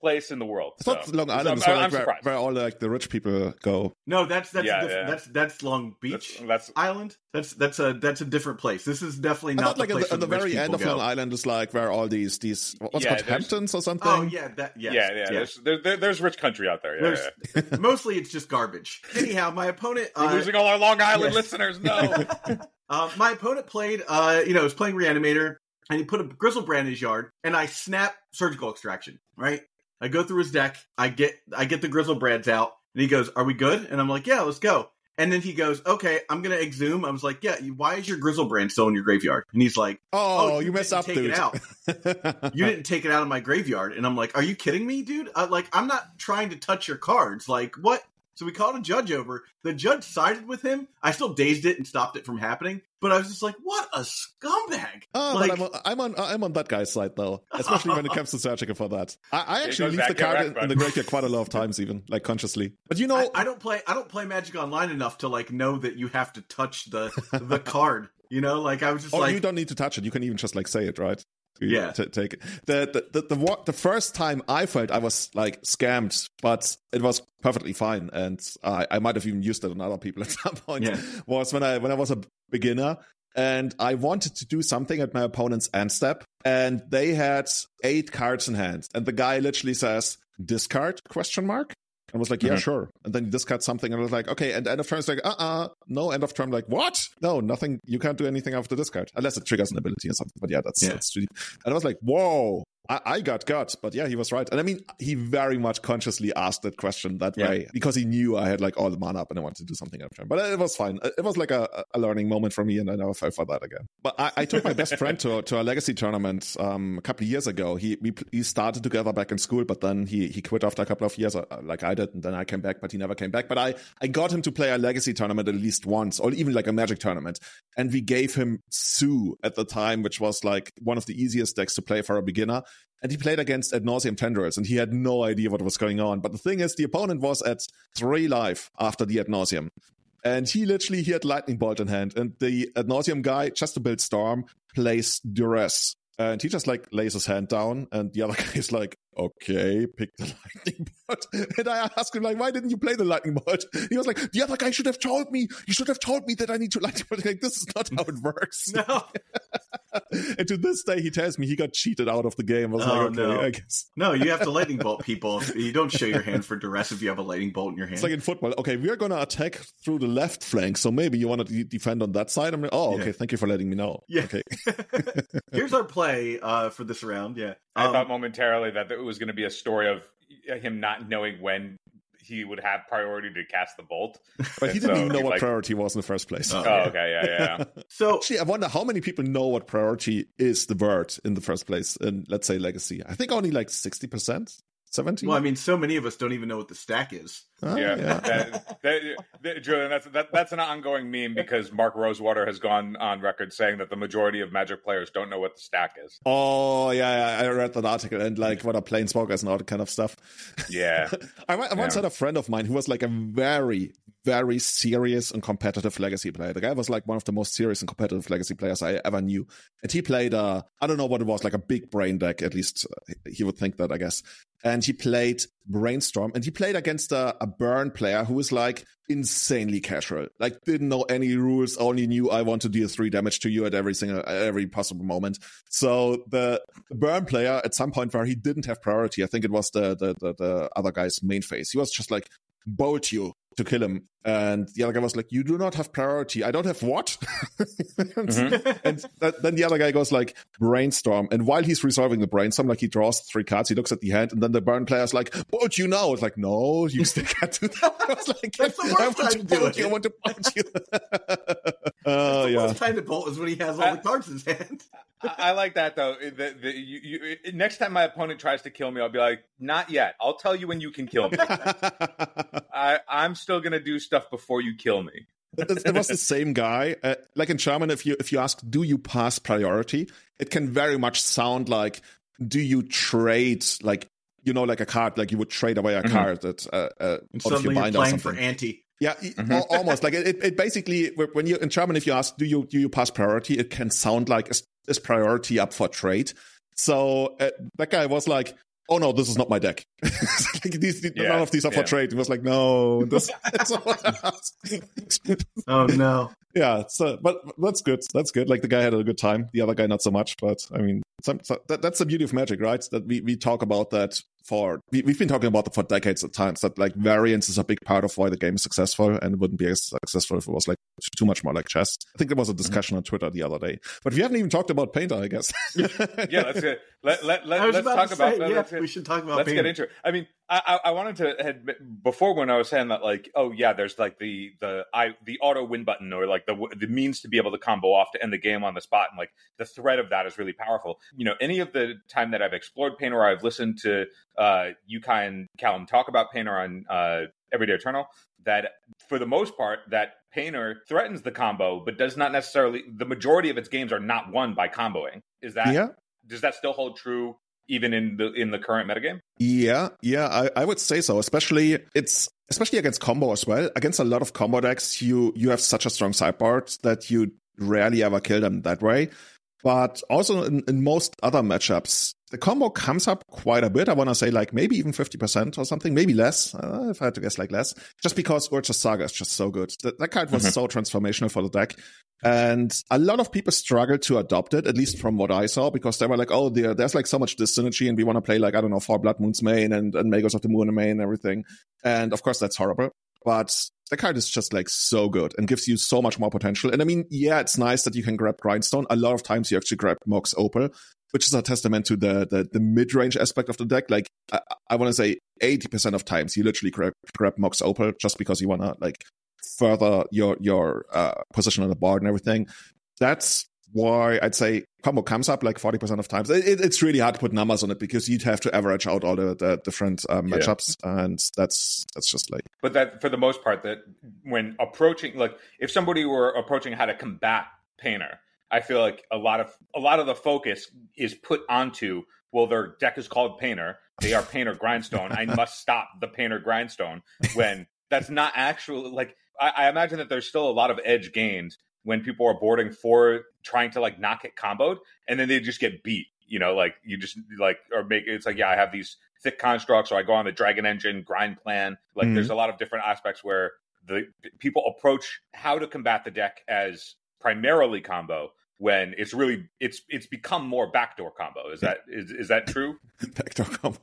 place in the world. I thought So, Long so Island I'm, is where, I'm like, where, where all like the rich people go. No, that's that's Yeah, a yeah. that's that's Long Beach That's, that's Island. That's that's a that's a different place. This is definitely not the like at place the, at the where rich very end of people Long. Island is like where all these these what's Yeah, called Hamptons or something. Oh yeah, that yes, yeah, yeah. There's, there, there- there's rich country out there. Yeah, yeah. Mostly it's just garbage. Anyhow, my opponent We're uh, losing all our Long Island yes. listeners. No. Uh, my opponent played, uh, you know, he was playing Reanimator, and he put a Griselbrand in his yard, and I snap Surgical Extraction, right? I go through his deck, I get, I get the Griselbrands out, and he goes, "Are we good?" And I'm like, "Yeah, let's go." And then he goes, "Okay, I'm gonna exhume." I was like, "Yeah, why is your Griselbrand still in your graveyard?" And he's like, oh, Oh, you you messed up, take dude. it out. "You didn't take it out of my graveyard," and I'm like, "Are you kidding me, dude? Uh, like, I'm not trying to touch your cards. Like, what?" So we called a judge over. The judge sided with him. I still dazed it and stopped it from happening. But I was just like, "What a scumbag!" Oh, Like- but I'm, on- I'm on I'm on that guy's side though, especially when it comes to searching for that. I, I actually leave the card in, in the graveyard quite a lot of times, even like consciously. But you know, I, I don't play. I don't play Magic Online enough to like know that you have to touch the the card. You know, like I was just or like, Oh, you don't need to touch it. You can even just like say it, right? Yeah. t- take it. The the the the, the first time I felt I was like scammed, but it was perfectly fine, and I I might have even used it on other people at some point. Yeah. Was when I when I was a beginner. And I wanted to do something at my opponent's end step, and they had eight cards in hand. And the guy literally says, "Discard?" Question mark. I was like, yeah, Mhm. sure. And then he discards something, and I was like, okay. And end of turn is like, uh, uh no. End of turn, like, what? No, nothing. You can't do anything after discard unless it triggers an ability or something. But yeah, that's Yeah. that's. And I was like, whoa, I, I got gut, but yeah, he was right. And I mean, he very much consciously asked that question that Yeah. way because he knew I had like all the mana up and I wanted to do something after him. But it was fine. It was like a, a learning moment for me, and I never fell for that again. But I, I took my best friend to to a legacy tournament um, a couple of years ago. He we he started together back in school, but then he he quit after a couple of years, uh, like I did, and then I came back, but he never came back. But I I got him to play a legacy tournament at least once, or even like a magic tournament, and we gave him Sue at the time, which was like one of the easiest decks to play for a beginner. And he played against Ad Nauseam Tendrils, and he had no idea what was going on. But the thing is, the opponent was at three life after the Ad Nauseam. And he literally, he had Lightning Bolt in hand. And the Ad Nauseam guy, just to build Storm, plays Duress. And he just like lays his hand down, and the other guy is like, okay, pick the lightning bolt. And I asked him, like, why didn't you play the lightning bolt? He was like, the other guy should have told me. You should have told me that I need to lightning bolt. Like, this is not how it works. No, and to this day, he tells me he got cheated out of the game. I was Oh, like, okay, no. I guess. no, you have to lightning bolt people. You don't show your hand for duress if you have a lightning bolt in your hand. It's like in football. Okay, we are going to attack through the left flank. So maybe you want to de- defend on that side. I'm like, oh, okay. Yeah. Thank you for letting me know. Yeah. Okay. Here's our play uh, for this round. Yeah, I Um, thought momentarily that it was going to be a story of him not knowing when he would have priority to cast the bolt. But he didn't so even know what like- priority was in the first place. Oh. Oh, okay, yeah, yeah. yeah. so Actually, I wonder how many people know what priority is the word in the first place in, let's say, Legacy. I think only like 60%, 70 well, I mean, so many of us don't even know what the stack is. Ah, yeah, yeah. That, that, that- Julian, that's that, that's an ongoing meme because Mark Rosewater has gone on record saying that the majority of Magic players don't know what the stack is. Oh, yeah, yeah, I read that article and like what are planeswalkers and all that kind of stuff. Yeah, I, I once Yeah. had a friend of mine who was like a very, very serious and competitive legacy player. The guy was like one of the most serious and competitive legacy players I ever knew. And he played, uh, I don't know what it was, like a big brain deck, at least uh, he would think that, I guess. And he played Brainstorm and he played against a, a burn player who was like insanely casual, like didn't know any rules, only knew I want to deal three damage to you at every single, every possible moment. So the burn player at some point where he didn't have priority, I think it was the, the, the, the other guy's main phase. He was just like, bolt you to kill him. And the other guy was like, you do not have priority. I don't have what? and mm-hmm. and that, then the other guy goes like, brainstorm. And while he's resolving the brainstorm, like he draws three cards, he looks at the hand, and then the burn player's like, bolt you now. It's like, no, you still can't do that. I was like, That's the worst I want time to bolt it. you. I want to bolt you. Oh, the yeah. worst time to bolt is when he has all the cards in his hand. I, I like that though. The, the, you, you, next time my opponent tries to kill me, I'll be like, "Not yet. I'll tell you when you can kill me. I, I'm still gonna do stuff before you kill me." it, it was the same guy. Uh, like in German, if you if you ask, "Do you pass priority?" It can very much sound like, "Do you trade?" Like you know, like a card, like you would trade away a Mhm. card that uh, uh, of suddenly your you're or playing for anti. Yeah, Mhm. almost like it, it. It basically when you in German, if you ask, "Do you do you pass priority?" It can sound like is, priority up for trade. So uh, that guy was like. Oh no, this is not my deck. like these, Yeah, none of these are for trade. He was like, no, this, that's what I asked. Oh no. Yeah, so but that's good. That's good. Like the guy had a good time. The other guy not so much. But I mean, some, so that, that's the beauty of Magic, right? That we, we talk about that for we, we've been talking about that for decades at times. That like variance is a big part of why the game is successful, and it wouldn't be as successful if it was like too much more like chess. I think there was a discussion on Twitter the other day, but we haven't even talked about Painter. I guess. Yeah, let's let let let talk about say, let- yeah, let's, we should talk about let's Bane. get into it. I mean, I, I I wanted to had before when I was saying that like oh yeah, there's like the the I the auto win button or like the the means to be able to combo off to end the game on the spot and like the threat of that is really powerful. You know, any of the time that I've explored Painter, I've listened to uh Yukai and Callum talk about Painter on uh Everyday Eternal, that for the most part that Painter threatens the combo, but does not necessarily. The majority of its games are not won by comboing. Is that yeah, does that still hold true even in the in the current metagame? Yeah, yeah, I, I would say so. Especially it's especially against combo as well. Against a lot of combo decks, you you have such a strong sideboard that you rarely ever kill them that way. But also in, in most other matchups, the combo comes up quite a bit. I want to say like maybe even 50% or something, maybe less. Uh, if I had to guess like less, just because Urza's Saga is just so good. That, that card was Mhm. so transformational for the deck. And a lot of people struggled to adopt it, at least from what I saw, because they were like, oh, there, there's like so much dyssynergy and we want to play like, I don't know, four Blood Moons main and, and Magus of the Moon main and everything. And of course, that's horrible. But the card is just like so good and gives you so much more potential. And I mean, yeah, it's nice that you can grab Grindstone. A lot of times you actually grab Mox Opal. Which is a testament to the the, the mid range aspect of the deck. Like I, I want to say, eighty percent of times you literally grab grab Mox Opal just because you want to like further your your uh, position on the board and everything. That's why I'd say combo comes up like 40% of times. It, it, it's really hard to put numbers on it because you'd have to average out all the, the different um, matchups. Yeah. And that's, that's just like. But that for the most part, that when approaching, like if somebody were approaching how to combat Painter, I feel like a lot of, a lot of the focus is put onto, well, their deck is called Painter. They are Painter Grindstone. I must stop the Painter Grindstone when that's not actually like, I, I imagine that there's still a lot of edge gained when people are boarding for trying to like not get comboed and then they just get beat you know like you just like or make it's like yeah i have these thick constructs or i go on the dragon engine grind plan like mm-hmm. there's a lot of different aspects where the people approach how to combat the deck as primarily combo when it's really it's it's become more backdoor combo. Is that is is that true? backdoor combo.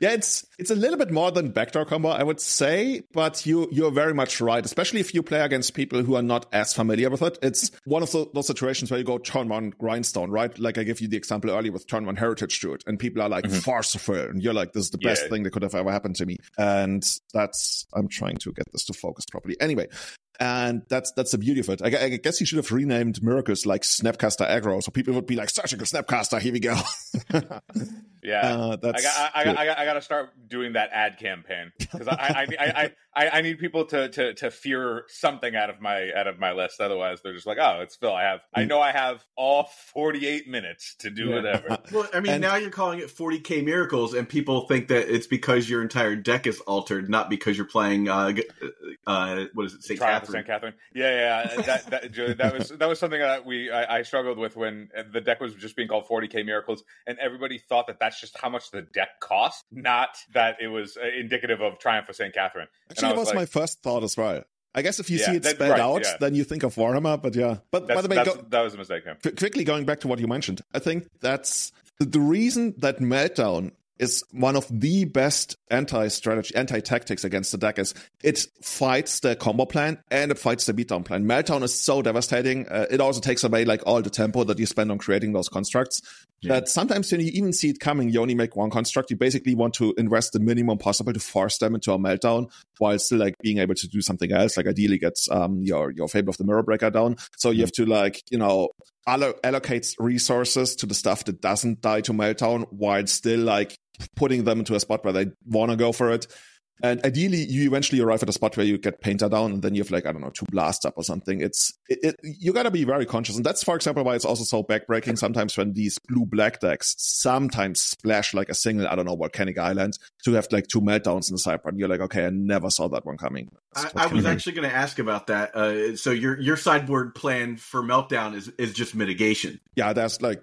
Yeah, it's it's a little bit more than backdoor combo, I would say, but you you're very much right, especially if you play against people who are not as familiar with it. It's one of the, those situations where you go turn one grindstone, right? Like I gave you the example earlier with turn one heritage druid, and people are like mm-hmm. and you're like, this is the best yeah. thing that could have ever happened to me. And that's I'm trying to get this to focus properly. Anyway, and that's that's the beauty of it. I, I, guess you should have renamed miracles like Snapcaster Aggro, so people would be like, "Surgical Snapcaster, here we go." yeah, uh, that's I got, I, I, got, I got to start doing that ad campaign because I, I, I, I, need people to, to to fear something out of my out of my list. Otherwise, they're just like, "Oh, it's Phil. I have I mm. know I have all forty eight minutes to do yeah. whatever." Well, I mean, and, now you're calling it forty k miracles, and people think that it's because your entire deck is altered, not because you're playing. Uh, uh, what is it? St. Katherine. St. Katherine. Yeah, yeah. that, that, that was that was something that we I, I, struggled with when the deck was just being called 40k Miracles, and everybody thought that that's just how much the deck cost, not that it was uh, indicative of Triumph of St. Katherine. Actually, that was, was like, my first thought as well. I guess if you yeah, see it spelled right, out, yeah. then you think of Warhammer. But yeah, but that's, by the way, go, that was a mistake. Yeah. quickly going back to what you mentioned, I think that's the reason that Meltdown is one of the best anti-strategy, anti-tactics against the deck is it fights the combo plan and it fights the beatdown plan. Meltdown is so devastating. Uh, it also takes away like all the tempo that you spend on creating those constructs. Yeah. That sometimes when you even see it coming, you only make one construct. You basically want to invest the minimum possible to force them into a meltdown while still like being able to do something else. Like ideally gets um your your Fable of the Mirror Breaker down. So you have to like you know allo- allocates resources to the stuff that doesn't die to meltdown while still like putting them into a spot where they want to go for it. And ideally, you eventually arrive at a spot where you get painter down, and then you have like I don't know two blasts up or something. It's it, it you got to be very conscious, and that's for example why it's also so backbreaking. Sometimes when these blue black decks sometimes splash like a single I don't know volcanic island to have like two meltdowns in the sideboard, and you're like, okay, I never saw that one coming. I, I was actually going to ask about that. Uh, so your your sideboard plan for meltdown is is just mitigation. Yeah, that's like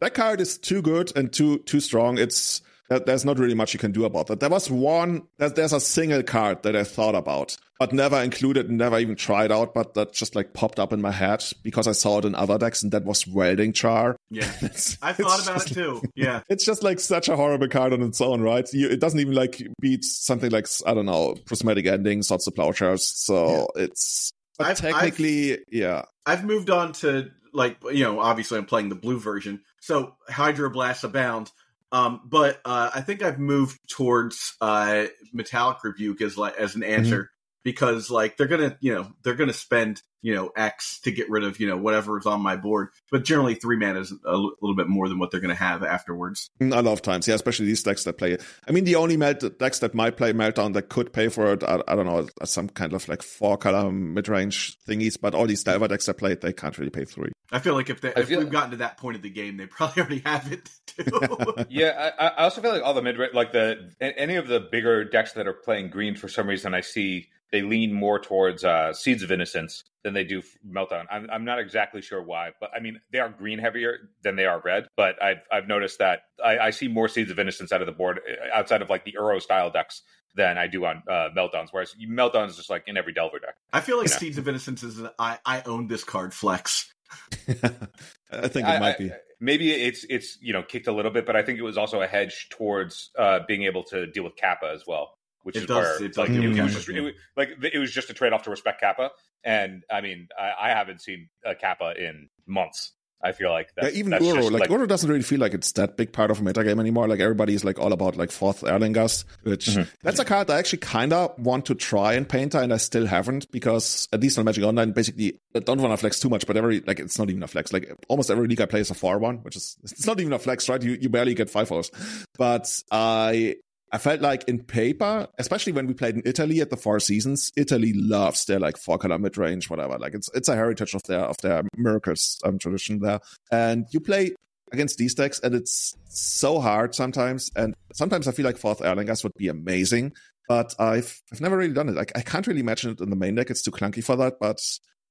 that card is too good and too too strong. It's there's not really much you can do about that. There was one, there's a single card that I thought about, but never included, never even tried out, but that just like popped up in my head because I saw it in other decks, and that was Welding Jar. Yeah, I thought about it too. Yeah, it's just like such a horrible card on its own, right? You, it doesn't even like beat something like I don't know, Prismatic Ending, Swords to Plowshares. So yeah. it's but I've, technically, I've, yeah. I've moved on to like you know, obviously I'm playing the blue version, so Hydroblast abound um, but uh, I think I've moved towards uh, Metallic Rebuke as like as an answer mm-hmm. Because like they're gonna you know they're gonna spend you know X to get rid of you know whatever is on my board, but generally three mana is a l- little bit more than what they're gonna have afterwards. A lot of times, yeah, especially these decks that play. I mean, the only melt- decks that might play Meltdown that could pay for it, I, I don't know, some kind of like four color mid range thingies, but all these Delver decks that play it, they can't really pay three. I feel like if, they, if we've gotten to that point of the game, they probably already have it too. yeah, I, I, also feel like all the mid like the any of the bigger decks that are playing green for some reason, I see they lean more towards uh, Seeds of Innocence than they do Meltdown. I'm, I'm not exactly sure why, but I mean they are green heavier than they are red. But I've I've noticed that I, I see more Seeds of Innocence out of the board uh, outside of like the Uro style decks than I do on uh, meltdowns. Whereas meltdowns is just like in every Delver deck. I feel like you know? Seeds of Innocence is an I I own this card flex. I think it I, might be. maybe it's it's you know kicked a little bit, but I think it was also a hedge towards uh, being able to deal with Kappa as well, which it is does, where like, it was just, it like it was just a trade off to respect Kappa. And I mean, I, I haven't seen a Kappa in months. I feel like yeah, even that's Uro, just, like, Uro doesn't really feel like it's that big part of a metagame anymore. Like everybody's like all about like fourth Erlingas, which Mhm. that's a card I actually kind of want to try in Painter, and I still haven't because at least on Magic Online, basically, I don't want to flex too much, but every like it's not even a flex. Like almost every league I play is a four one, which is it's not even a flex, right? You you barely get five O's, but I. I felt like in paper, especially when we played in Italy at the Four Seasons, Italy loves their like four color mid range, whatever. Like it's it's a heritage of their of their miracles um, tradition there. And you play against these decks, and it's so hard sometimes. And sometimes I feel like fourth Erlingas would be amazing, but I've I've never really done it. Like I can't really imagine it in the main deck. It's too clunky for that, but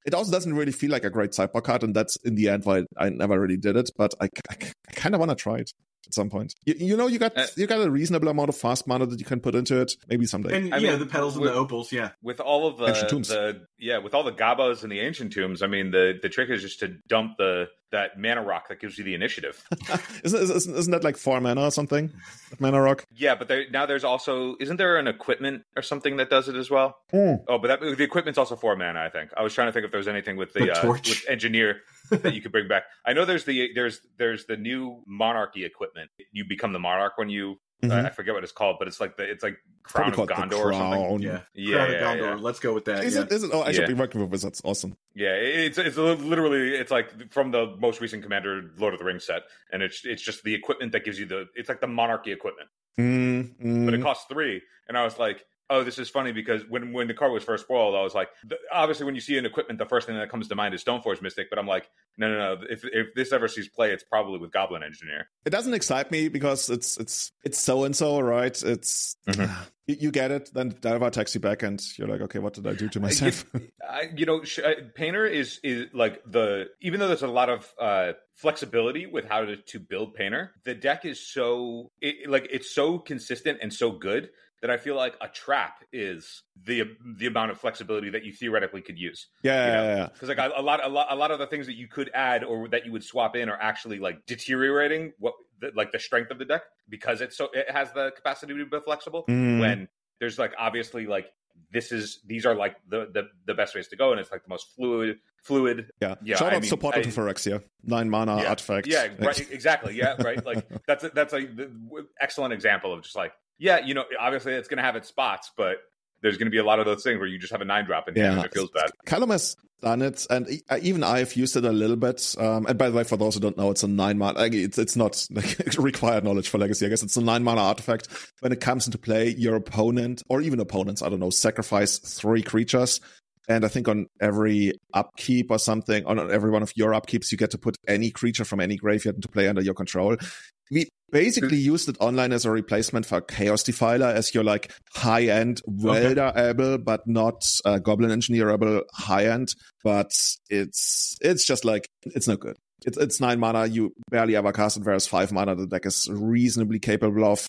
it also doesn't really feel like a great sideboard card, and that's in the end why I never really did it. But I, I, I kind of want to try it at some point. You, you know, you got Uh, you got a reasonable amount of fast mana that you can put into it. Maybe someday. And I yeah, mean, the petals and the opals, yeah. with all of the, Ancient tombs. the yeah with all the gabas and the ancient tombs i mean the the trick is just to dump the that mana rock that gives you the initiative. Isn't, isn't isn't that like four mana or something? Mana rock. yeah but there, now there's also isn't there an equipment or something that does it as well? Oh but that the equipment's also four mana i think. I was trying to think if there was anything with the The uh, with engineer that you could bring back. I know there's the there's there's the new monarchy equipment. You become the monarch when you Mhm. I, I forget what it's called but it's like the it's like crown Probably of called the gondor or something. Yeah. Yeah, Crown of yeah, Gondor. yeah. Let's go with that. Is yeah. it? Is it? Oh, I should Yeah. be working with that's Awesome. Yeah, it's it's literally it's like from the most recent Commander Lord of the Rings set, and it's it's just the equipment that gives you the it's like the monarchy equipment, Mm, mm. but it costs three. And I was like, oh, this is funny because when when the card was first spoiled, I was like, obviously when you see an equipment, the first thing that comes to mind is Stoneforge Mystic, but I'm like, no, no, no. If if this ever sees play, it's probably with Goblin Engineer. it doesn't excite me because it's it's it's so and so, right? It's Mhm. you, get it, then Delver takes you back, and you're like, okay, what did I do to myself? I, you know, sh- Painter is is like the even though there's a lot of uh, flexibility with how to, to build Painter, the deck is so it, like it's so consistent and so good that I feel like a trap is the the amount of flexibility that you theoretically could use. yeah, You know? yeah, yeah. Because like a, a lot, a lot, a lot of the things that you could add or that you would swap in are actually like deteriorating what the, like the strength of the deck because it's so it has the capacity to be flexible Mm. when there's like obviously like this is these are like the the, the best ways to go and it's like the most fluid fluid Yeah. Yeah, Shout I out mean, support I- to Phyrexia. Nine mana yeah, artifact. yeah right exactly yeah right like that's a, that's a excellent example of just like yeah you know obviously it's gonna have its spots but there's gonna be a lot of those things where you just have a nine drop in hand Yeah. and it feels bad Callum has done it, and e- even I've used it a little bit. Um, and by the way, for those who don't know, it's a nine mana. It's it's not like required knowledge for Legacy. I guess it's a nine mana artifact. When it comes into play, your opponent or even opponents, I don't know, sacrifice three creatures. And I think on every upkeep or something, on every one of your upkeeps, you get to put any creature from any graveyard into play under your control. We basically used it online as a replacement for Chaos Defiler as your like high end welderable, but not uh, Goblin Engineerable high end. But it's it's just like it's no good. It's it's nine mana. You barely ever cast it. Whereas five mana, the deck is reasonably capable of.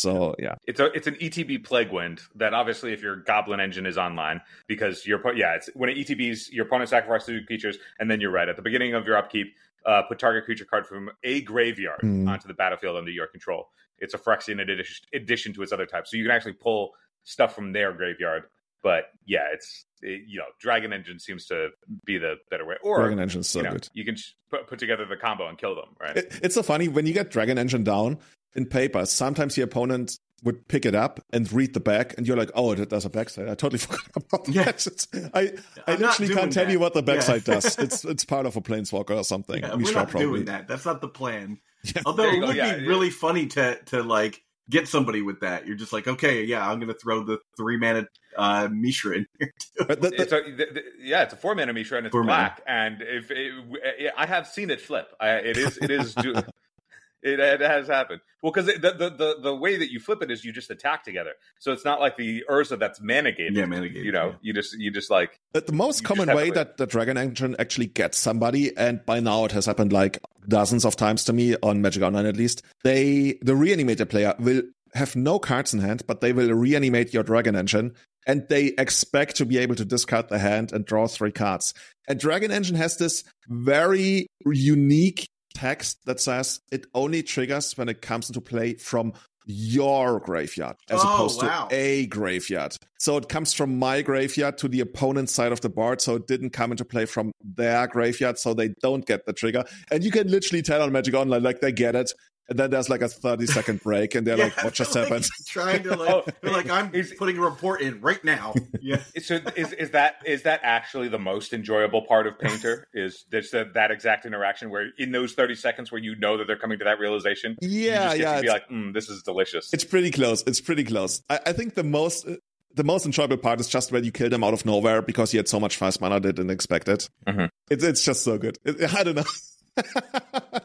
So yeah, It's a it's an ETB plague wind that obviously if your goblin engine is online because your yeah it's when it ETBs your opponent sacrifices two creatures and then you're right at the beginning of your upkeep uh, put target creature card from a graveyard Hmm. onto the battlefield under your control. It's a Phyrexian addition, addition to its other types, so you can actually pull stuff from their graveyard. But yeah, it's it, you know Dragon Engine seems to be the better way, or Dragon Engine's so you know good. you can put, put together the combo and kill them, right? It, it's so funny when you get Dragon Engine down in paper. Sometimes your opponent would pick it up and read the back, and you're like, "Oh, that does a backside." I totally forgot about Yeah. that. It's- I I I'm literally can't tell that. you what the Yeah. backside does. It's it's part of a planeswalker or something. Yeah, We we're not probably. doing that. That's not the plan. Yeah. Although it would yeah, be yeah. really funny to to like get somebody with that. You're just like, okay, yeah, I'm gonna throw the three mana uh, Mishra in here. But the- the- it's a, th- th- yeah, it's a four mana Mishra and it's Four mana. black. And if it, w- I have seen it flip, I, it is it is do, it, it has happened. Well, because the, the the the way that you flip it is you just attack together, so it's not like the Urza that's mana gated. yeah, mana gated, you know, yeah. you just you just like The, the most common way to- that the Dragon Engine actually gets somebody, and by now it has happened like dozens of times to me on Magic Online at least, they, the reanimated player will have no cards in hand, but they will reanimate your Dragon Engine, and they expect to be able to discard the hand and draw three cards. And Dragon Engine has this very unique text that says it only triggers when it comes into play from your graveyard as Oh, opposed wow. to a graveyard. So it comes from my graveyard to the opponent's side of the board. So it didn't come into play from their graveyard. So they don't get the trigger. And you can literally tell on Magic Online, like they get it. And then there's like a 30 second break and they're like, what just like, happened? Trying to like, Oh, they're like I'm is- putting a report in right now. Yeah. So is is that is that actually the most enjoyable part of Painter? Is this that, that exact interaction where in those thirty seconds where you know that they're coming to that realization? you Yeah, just get yeah. to be like, mm, this is delicious. It's pretty close. It's pretty close. I, I think the most the most enjoyable part is just when you kill them out of nowhere because you had so much fast mana they didn't expect it. Mhm. It's it's just so good. It- I don't know.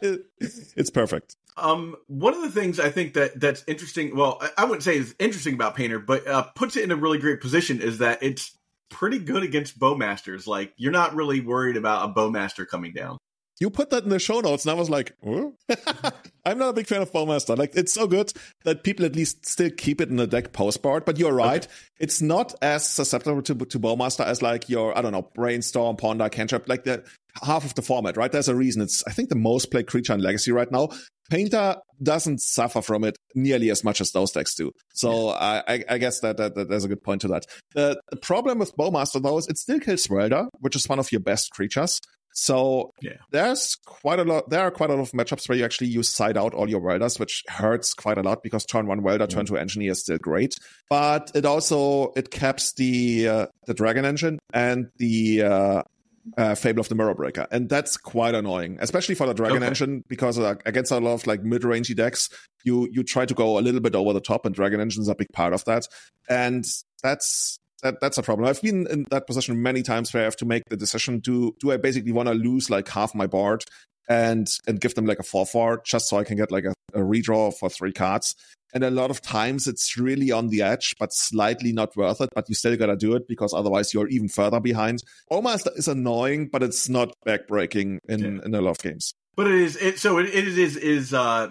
It- it's perfect. Um, one of the things I think that that's interesting. Well, I- I wouldn't say is interesting about Painter, but uh, puts it in a really great position is that it's pretty good against bowmasters. Like you're not really worried about a bowmaster coming down. You put that in the show notes, and I was like, oh? I'm not a big fan of Bowmaster. Like, it's so good that people at least still keep it in the deck postboard. But you're right. It's not as susceptible to, to Bowmaster as like your, I don't know, Brainstorm, Ponder, Cantrip, like the half of the format, right? There's a reason. It's, I think, the most played creature in Legacy right now. Painter doesn't suffer from it nearly as much as those decks do. So I, I, I guess that, that, that there's a good point to that. The, the problem with Bowmaster, though, is it still kills Welder, which is one of your best creatures. So Yeah. there's quite a lot. There are quite a lot of matchups where you actually use side out all your welders, which hurts quite a lot because turn one welder, turn two engineer is still great. But it also it caps the uh, the dragon engine and the uh, uh, Fable of the Mirror Breaker, and that's quite annoying, especially for the dragon Okay. engine because uh, against a lot of like mid rangey decks, you you try to go a little bit over the top, and dragon engine is a big part of that, and that's that, that's a problem. I've been in that position many times where I have to make the decision: do do I basically want to lose like half my board and and give them like a four four just so I can get like a, a redraw for three cards? And a lot of times it's really on the edge, but slightly not worth it. But you still gotta do it because otherwise you're even further behind. Almost is annoying, but it's not backbreaking in Yeah. in a lot of games. But it is it, so it, it is is uh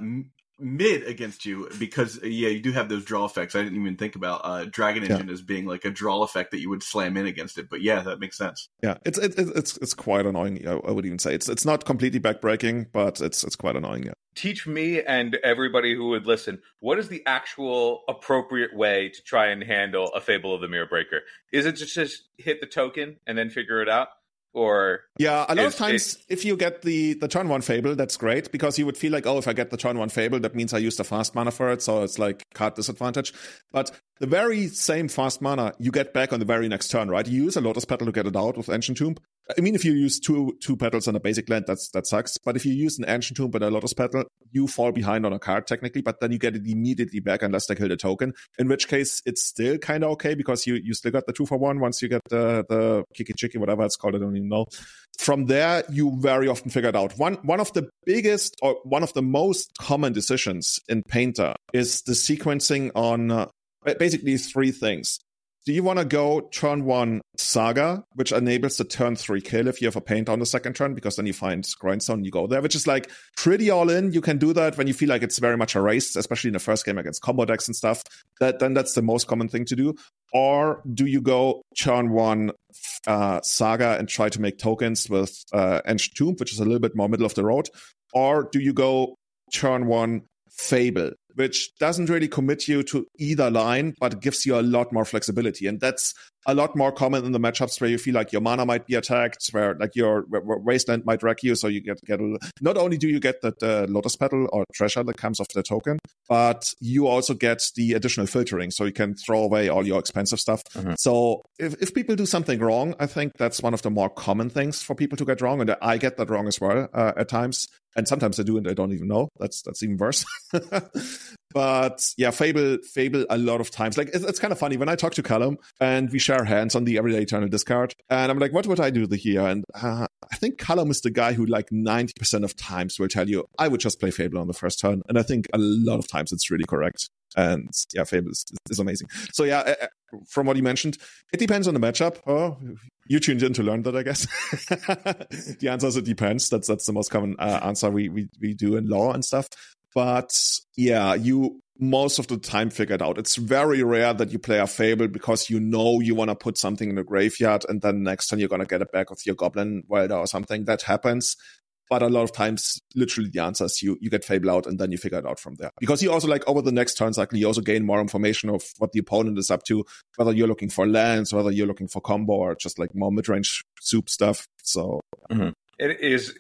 mid against you because uh, yeah you do have those draw effects. I didn't even think about uh Dragon Yeah. Engine as being like a draw effect that you would slam in against it. But yeah, that makes sense. Yeah, it's it, it, it's it's quite annoying. I, I would even say it's it's not completely backbreaking, but it's it's quite annoying. Yeah. Teach me and everybody who would listen what is the actual appropriate way to try and handle a Fable of the Mirror Breaker? Is it just just hit the token and then figure it out, or Yeah, a lot of times if you get the the turn one fable, that's great because you would feel like, oh, if I get the turn one fable, that means I used a fast mana for it, so it's like card disadvantage. But the very same fast mana you get back on the very next turn, right? You use a Lotus Petal to get it out with Ancient Tomb. I mean, if you use two two petals on a basic land, that's that sucks. But if you use an Ancient Tomb and a Lotus Petal, you fall behind on a card technically, but then you get it immediately back unless they kill the token. In which case, it's still kind of okay because you you still got the two for one once you get the the Kiki-Jiki, whatever it's called. I don't even know from there you very often figure it out one one of the biggest or one of the most common decisions in painter is the sequencing on uh, basically three things do you want to go turn one saga which enables the turn three kill if you have a paint on the second turn because then you find grindstone you go there which is like pretty all in. You can do that when you feel like it's very much a race, especially in the first game against combo decks and stuff. That then that's the most common thing to do. Or do you go turn one uh, saga and try to make tokens with uh, Ancient Tomb, which is a little bit more middle of the road? Or do you go turn one Fable, which doesn't really commit you to either line, but gives you a lot more flexibility? And that's a lot more common in the matchups where you feel like your mana might be attacked, where like your where, where wasteland might wreck you. So you get get a, not only do you get the, the lotus petal or treasure that comes off the token, but you also get the additional filtering, so you can throw away all your expensive stuff. Mhm. So if if people do something wrong, I think that's one of the more common things for people to get wrong, and I get that wrong as well uh, at times. And sometimes I do, and I don't even know. That's that's even worse. but yeah, Fable, Fable, a lot of times. Like it's, it's kind of funny when I talk to Callum and we share hands on the Everyday Eternal Discord, and I'm like, what would I do here? And uh, I think Callum is the guy who like 90% of times will tell you, I would just play Fable on the first turn, and I think a lot of times it's really correct. And yeah, Fable is, is amazing. So yeah, uh, uh, from what you mentioned, it depends on the matchup. Oh, you tuned in to learn that, I guess. the answer is it depends. That's that's the most common uh, answer we, we we do in law and stuff. But yeah, you most of the time figure it out. It's very rare that you play a fable because you know you want to put something in the graveyard and then next time you're gonna get it back with your goblin welder or something. That happens. But a lot of times, literally the answer is you, you get Fable out and then you figure it out from there. Because you also like over the next turn cycle, you also gain more information of what the opponent is up to, whether you're looking for lands, whether you're looking for combo or just like more mid range soup stuff. So It is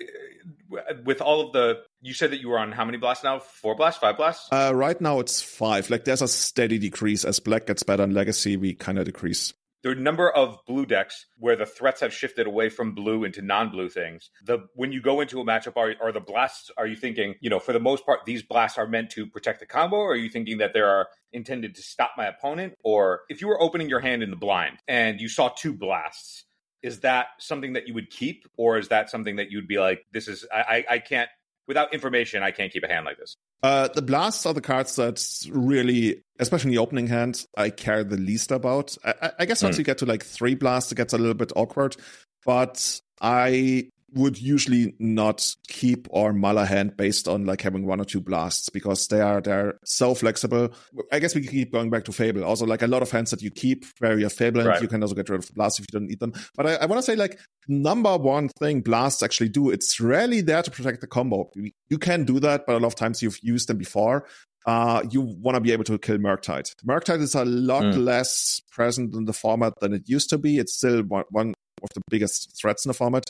with all of the. You said that you were on how many blasts now? Four blasts, five blasts. uh, right now it's five. Like there's a steady decrease as black gets better in legacy. We kind of decrease. The number of blue decks where the threats have shifted away from blue into non-blue things. The when you go into a matchup, are are the blasts? Are you thinking, you know, for the most part, these blasts are meant to protect the combo? Or are you thinking that they are intended to stop my opponent? Or if you were opening your hand in the blind and you saw two blasts, is that something that you would keep, or is that something that you'd be like, this is I, I can't without information, I can't keep a hand like this. Uh, the blasts are the cards that really, especially in the opening hand, I care the least about. I, I- guess once Hmm. you get to like three blasts, it gets a little bit awkward. But I would usually not keep or hand based on like having one or two blasts because they are they're so flexible. I guess we can keep going back to Fable. Also, like a lot of hands that you keep where you have Fable, and Right. you can also get rid of blasts if you don't need them. But I, I want to say like number one thing blasts actually do. It's rarely there to protect the combo. You- You can do that, but a lot of times you've used them before. Uh, you want to be able to kill Murktide. Murktide is a lot Mm. less present in the format than it used to be. It's still one, one of the biggest threats in the format.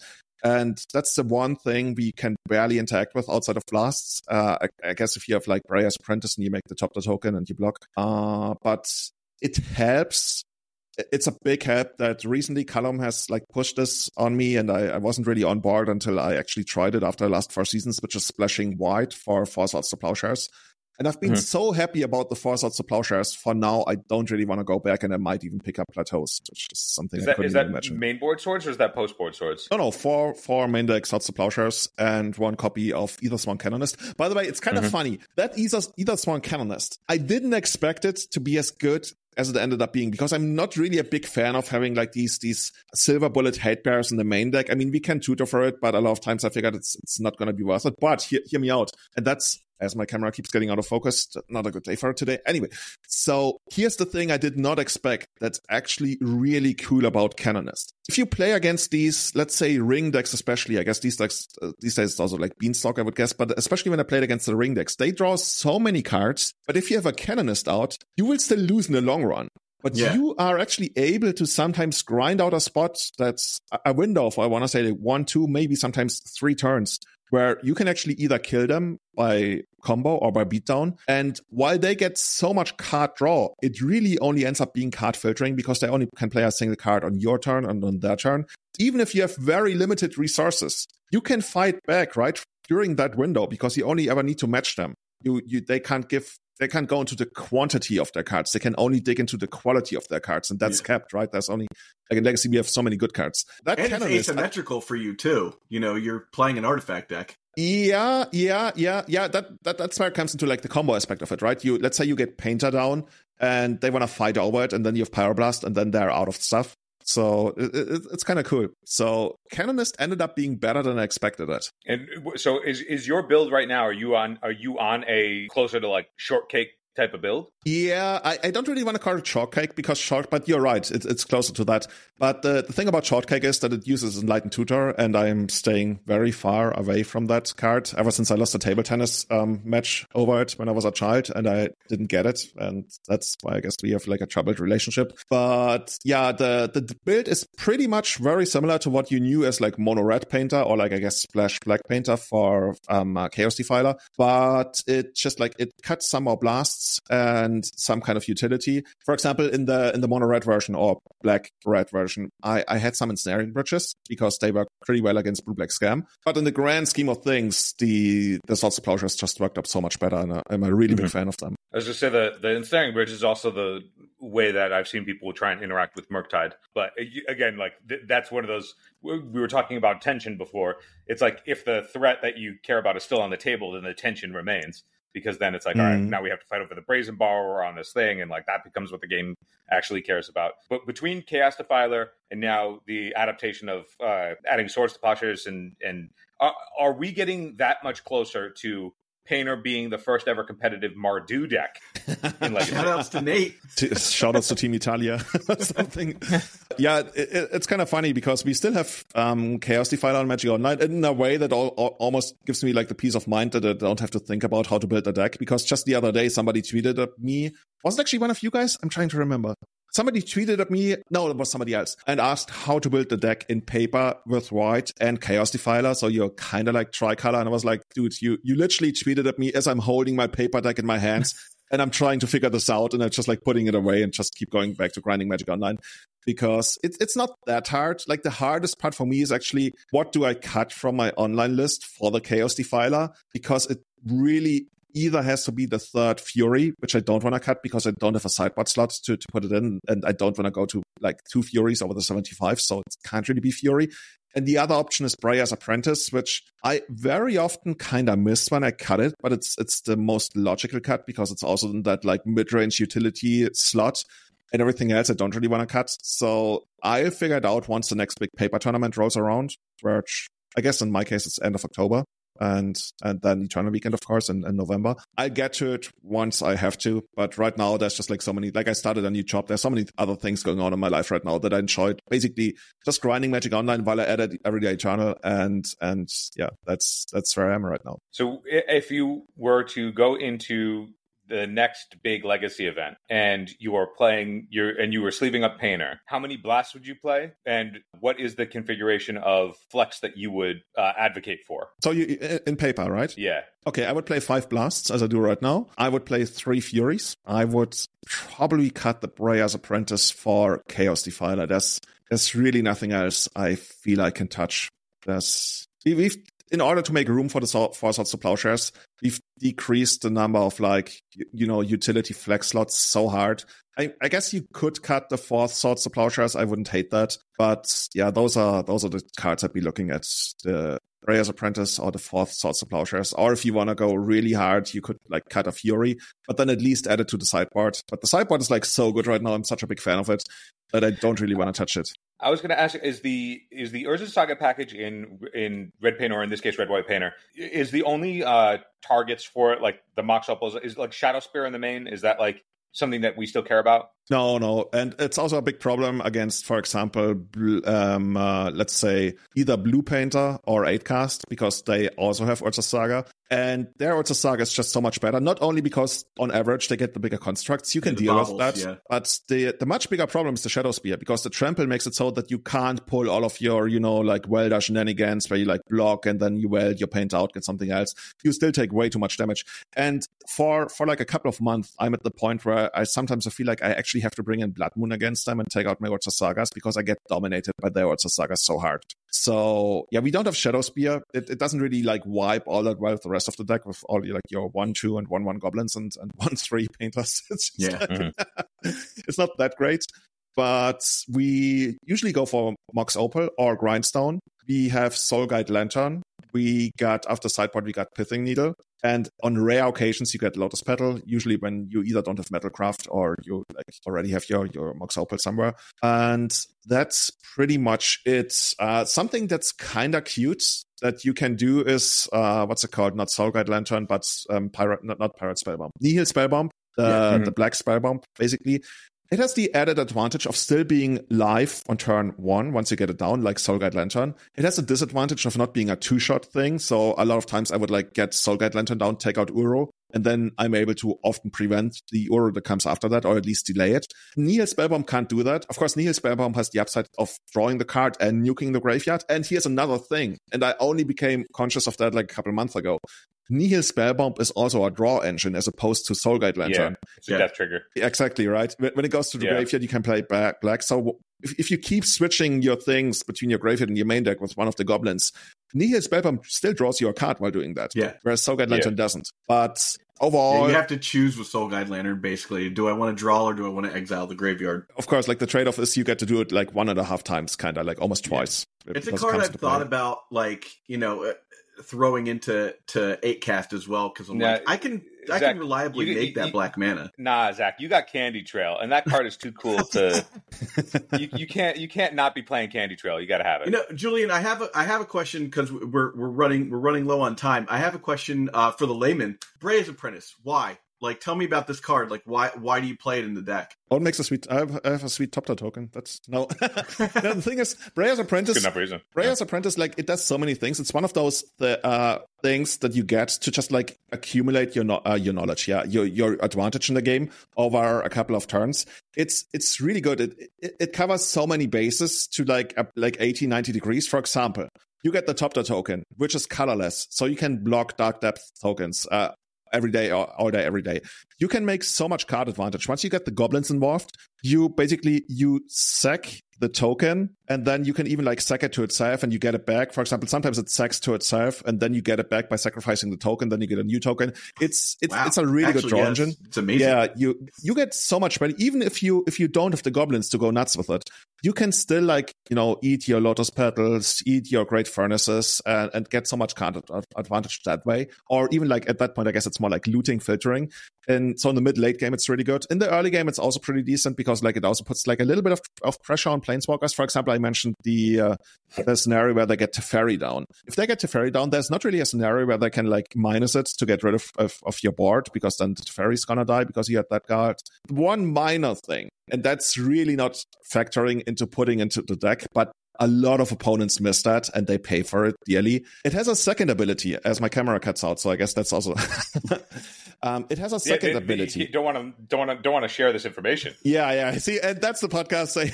And that's the one thing we can barely interact with outside of blasts. Uh, I, I guess if you have like Breya's Apprentice and you make the top the token and you block. Uh, but it helps it's a big help that recently Callum has like pushed this on me and I, I wasn't really on board until I actually tried it after the last four seasons, which is splashing white for four swords to plowshares. And I've been Mhm. so happy about the four swords to plowshares. For now, I don't really want to go back and I might even pick up plateaus, which is something Is I that couldn't is that imagine. main board swords or is that post board swords? No, no, four four main deck swords to plowshares and one copy of Ethersworn Canonist. By the way, it's kind of Mhm. funny that either Ethersworn Canonist. I didn't expect it to be as good as it ended up being because I'm not really a big fan of having like these these silver bullet hate bears in the main deck. I mean, we can tutor for it, but a lot of times I figured it's it's not going to be worth it. But hear, hear me out, and that's as my camera keeps getting out of focus. Not a good day for it today. Anyway, so here's the thing I did not expect that's actually really cool about Canonist. If you play against these, let's say ring decks, especially, I guess these decks, uh, these days it's also like Beanstalk, I would guess, but especially when I played against the ring decks, they draw so many cards. But if you have a Canonist out, you will still lose in the long run. But Yeah. you are actually able to sometimes grind out a spot that's a- window of, I want to say, like one, two, maybe sometimes three turns where you can actually either kill them by combo or by beatdown. And while they get so much card draw, it really only ends up being card filtering because they only can play a single card on your turn and on their turn. Even if you have very limited resources, you can fight back, right? During that window because you only ever need to match them. You, you, they can't give, they can't go into the quantity of their cards. They can only dig into the quality of their cards. And that's Yeah. kept, right? That's only, like in Legacy, we have so many good cards. That And it's Canonist, uh, I- for you too. You know, you're playing an artifact deck. yeah, yeah, yeah, yeah. That, that that's where it comes into like the combo aspect of it, right? You let's say you get Painter down and they want to fight over it, and then you have Pyroblast, and then they're out of stuff. So it, it, it's kind of cool. So Canonist ended up being better than I expected it. And so is is your build right now? Are you on are you on a closer to like shortcake type of build? Yeah, I, I don't really want to call it shortcake because short, but you're right, it, it's closer to that. But the, the thing about shortcake is that it uses Enlightened Tutor, and I'm staying very far away from that card ever since I lost a table tennis um, match over it when I was a child, and I didn't get it, and that's why I guess we have like a troubled relationship. But yeah, the the build is pretty much very similar to what you knew as like mono red painter or like I guess splash black painter for um, uh, Chaos Defiler, but it just like it cuts some more blasts and some kind of utility. For example, in the in the mono red version or black red version, I, I had some ensnaring bridges because they work pretty well against blue black scam. But in the grand scheme of things, the the swords to plowshares just worked up so much better, and I- I'm a really big Mhm. fan of them. As I was just say the the ensnaring bridge is also the way that I've seen people try and interact with Murktide. But uh, again, like th- that's one of those we we were talking about tension before. It's like if the threat that you care about is still on the table, then the tension remains because then it's like, all right, Mm. now we have to fight over the brazen borrower on this thing, and like that becomes what the game actually cares about. But between Chaos Defiler and now the adaptation of uh, adding swords to plowshares and and are, are we getting that much closer to Painter being the first ever competitive Mardu deck in Legacy? Shout outs to Nate. T- Shout outs to Team Italia something. Yeah, it, it, it's kind of funny because we still have um, Chaos Defiler on Magic Online in a way that all, all, almost gives me like the peace of mind that I don't have to think about how to build a deck. Because just the other day, somebody tweeted at me. Was it actually one of you guys? I'm trying to remember. Somebody tweeted at me. No, it was somebody else and asked how to build the deck in paper with white and Chaos Defiler. So you're kind of like tricolor. And I was like, dude, you, you literally tweeted at me as I'm holding my paper deck in my hands. and I'm trying to figure this out, and I'm just like putting it away and just keep going back to grinding Magic Online because it, it's not that hard. Like the hardest part for me is actually what do I cut from my online list for the Chaos Defiler because it really either has to be the third Fury, which I don't want to cut because I don't have a sideboard slot to, to put it in, and I don't want to go to like two Furies over the 75, so it can't really be Fury. And the other option is Breya's Apprentice, which I very often kind of miss when I cut it, but it's it's the most logical cut because it's also in that like mid range utility slot. And everything else I don't really want to cut. So I'll figure it out once the next big paper tournament rolls around, which I guess in my case it's end of October and and then Eternal Weekend, of course, in, in November. I'll get to it once I have to, but right now there's just like so many. Like I started a new job. There's so many other things going on in my life right now that I enjoyed. Basically, just grinding Magic Online while I edit Everyday Eternal, and and yeah, that's that's where I am right now. So if you were to go into the next big legacy event and you are playing your and you were sleeving up painter. How many blasts would you play and what is the configuration of flex that you would uh, advocate for? So you in paper right? Yeah. Okay i would play five blasts as i do right now. I would play three furies. I would probably cut the Breya's apprentice for chaos defiler. There's there's really nothing else i feel i can touch. There's we've in order to make room for the four swords to plowshares, we've decreased the number of like you know utility flex slots so hard. I, I guess you could cut the fourth swords to plowshares. I wouldn't hate that, but yeah, those are those are the cards I'd be looking at. The Breya's Apprentice or the fourth Swords to Plowshares. Or if you want to go really hard, you could like cut a Fury, but then at least add it to the sideboard. But the sideboard is like so good right now. I'm such a big fan of it that I don't really want to touch it. I was going to ask: Is the is the Urza Saga package in in Red Paint or in this case Red White Painter is the only uh targets for it like the Mox is like Shadowspear in the main? Is that like something that we still care about? No, no, and it's also a big problem against, for example, um, uh, let's say either Blue Painter or Eight Cast because they also have Urza Saga, and their Urza Saga is just so much better. Not only because on average they get the bigger constructs, you can deal with that, yeah. but the the much bigger problem is the Shadowspear because the trample makes it so that you can't pull all of your, you know, like welder shenanigans where you like block and then you weld your paint out, get something else. You still take way too much damage, and for for like a couple of months, I'm at the point where I sometimes I feel like I actually actually have to bring in Blood Moon against them and take out my Urza Sagas because I get dominated by their Urza Sagas so hard. So yeah, we don't have Shadowspear. It, it doesn't really like wipe all that well with the rest of the deck with all like your one, two, and one, one goblins and, and one, three painters. It's yeah, like, mm-hmm. it's not that great. But we usually go for Mox Opal or Grindstone. We have Soul Guide Lantern. We got after sideboard, we got Pithing Needle. And on rare occasions, you get Lotus Petal, usually when you either don't have Metalcraft or you like already have your, your Mox Opal somewhere. And that's pretty much it. Uh, something that's kind of cute that you can do is, uh, what's it called? Not Soul Guide Lantern, but um, Pyrite, not, not Pyrite Spellbomb. Nihil Spellbomb. Uh, yeah. mm-hmm. the black spellbomb basically it has the added advantage of still being live on turn one once you get it down, like Soul Guide Lantern. It has a disadvantage of not being a two shot thing. So a lot of times I would like get Soul Guide Lantern down, take out Uro, and then I'm able to often prevent the Uro that comes after that, or at least delay it. Nihil Spellbomb can't do that. Of course, Nihil Spellbomb has the upside of drawing the card and nuking the graveyard. And here's another thing, and I only became conscious of that like a couple months ago. Nihil Spellbomb is also a draw engine as opposed to Soul Guide Lantern. Yeah, it's a yeah. death trigger. Exactly, right? When it goes to the yeah. graveyard, you can play back black. So if, if you keep switching your things between your graveyard and your main deck with one of the goblins, Nihil Spellbomb still draws you a card while doing that. Yeah. Whereas Soul Guide Lantern doesn't. But overall yeah, you have to choose with soul guide lantern basically do i want to draw or do i want to exile the graveyard of course like the trade-off is you get to do it like one and a half times kind of like almost twice yeah. it's a card i've thought play. about like you know throwing into to eight cast as well because I'm like I can Zach, I can reliably you, make you, that you, black mana. Nah, Zach, you got Candy Trail, and that card is too cool to. you, you can't you can't not be playing Candy Trail. You got to have it. You know, Julian, I have a I have a question because we're we're running we're running low on time. I have a question uh, for the layman. Breya's Apprentice. Why? Like, tell me about this card. Like, why why do you play it in the deck? What makes a sweet? I have, I have a sweet top token. That's no. the thing is, Breya's Apprentice. Good enough reason. Breya's Apprentice, like it does so many things. It's one of those the, uh, things that you get to just like accumulate your no- uh, your knowledge, yeah, your your advantage in the game over a couple of turns. It's it's really good. It it, it covers so many bases to like uh, like 80, 90 degrees. For example, you get the Thopter token, which is colorless, so you can block Dark Depth tokens. Uh, every day all day every day you can make so much card advantage. Once you get the goblins involved you basically you sack the token and then you can even like sack it to itself and you get it back. For example sometimes it sacks to itself and then you get it back by sacrificing the token then you get a new token. It's it's Wow. it's a really good Actually, draw yeah, engine. It's, it's amazing. yeah you you get so much money. Even if you if you don't have the goblins to go nuts with it you can still like you know eat your lotus petals eat your great furnaces and, and get so much card advantage that way. Or even like at that point i guess it's more like looting filtering. And so in the mid late game it's really good. In the early game it's also pretty decent because like it also puts like a little bit of, of pressure on planeswalkers. For example i mentioned the uh, the scenario where they get Teferi down. If they get Teferi down there's not really a scenario where they can like minus it to get rid of, of, of your board because then the Teferi's gonna die because you had that card one minor thing and that's really not factoring into putting into the deck but a lot of opponents miss that and they pay for it dearly. It has a second ability as my camera cuts out, so I guess that's also um, it has a second Yeah, it- ability. You don't want to don't want to don't want to share this information. Yeah, yeah. See, and that's the podcast. Say,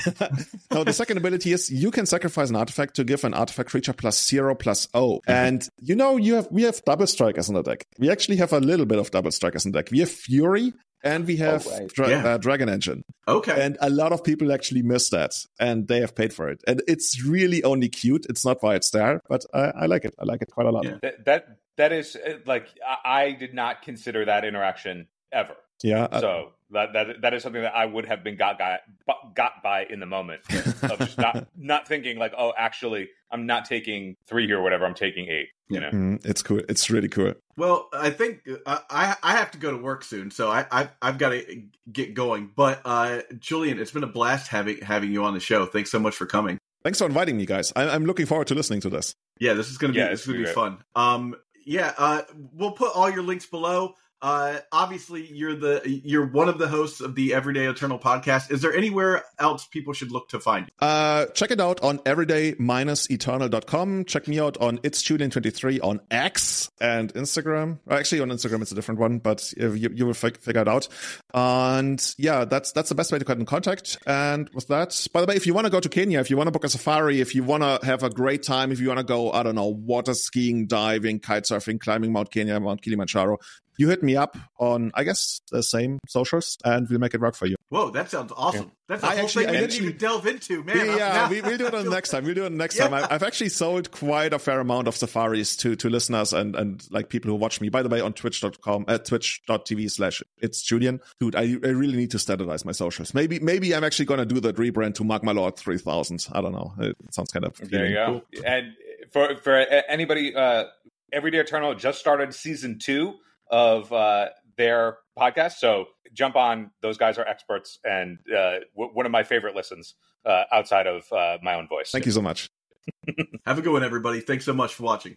no, the second ability is you can sacrifice an artifact to give an artifact creature plus zero plus O. And you know, you have we have double strikers in the deck. We actually have a little bit of double strikers in the deck. We have Fury and we have right. Dra- Yeah. uh, Dragon Engine. Okay. And a lot of people actually miss that, and they have paid for it. And it's really only cute. It's not why it's there, but I, I like it. I like it quite a lot. Yeah. That that that is uh, like I, I did not consider that interaction ever. Yeah. uh, So that that that is something that I would have been got got got by in the moment of just not not thinking like oh actually I'm not taking three here or whatever I'm taking eight. You know. mm, it's cool. It's really cool. Well, I think uh, I I have to go to work soon, so I, I I've got to get going. But uh, Julian, it's been a blast having having you on the show. Thanks so much for coming. Thanks for inviting me, guys. I, I'm looking forward to listening to this. Yeah, this is gonna be Yeah, this it's is gonna be gonna fun. Um, yeah, uh, we'll put all your links below. Uh, obviously, you're the you're one of the hosts of the Everyday Eternal podcast. Is there anywhere else people should look to find you? Uh, check it out on everyday-eternal.com. Check me out on It's Julian23 on X and Instagram. Actually, on Instagram, it's a different one, but you, you will fig- figure it out. And yeah, that's that's the best way to get in contact. And with that, by the way, if you want to go to Kenya, if you want to book a safari, if you want to have a great time, if you want to go, I don't know, water skiing, diving, kite surfing, climbing Mount Kenya, Mount Kilimanjaro, you hit me up on, I guess, the same socials, and we'll make it work for you. Whoa, that sounds awesome. That's a I whole actually- thing I I didn't actually- even delve into, man. I'm- yeah, we, we'll do it on the next time. We'll do it next Yeah. time. I, I've actually sold quite a fair amount of safaris to to listeners and and like people who watch me. By the way, on twitch.com at twitch.tv slash it's Julian. Dude, I, I really need to standardize my socials. Maybe maybe I'm actually gonna do that rebrand to Magma Lord 3000. I don't know. It sounds kind of There you go. And for for anybody, uh, Everyday Eternal just started season two of uh, their podcast. So jump on; those guys are experts, and uh, w- one of my favorite listens uh, outside of uh, my own voice. Thank you so much. Have a good one, everybody. Thanks so much for watching.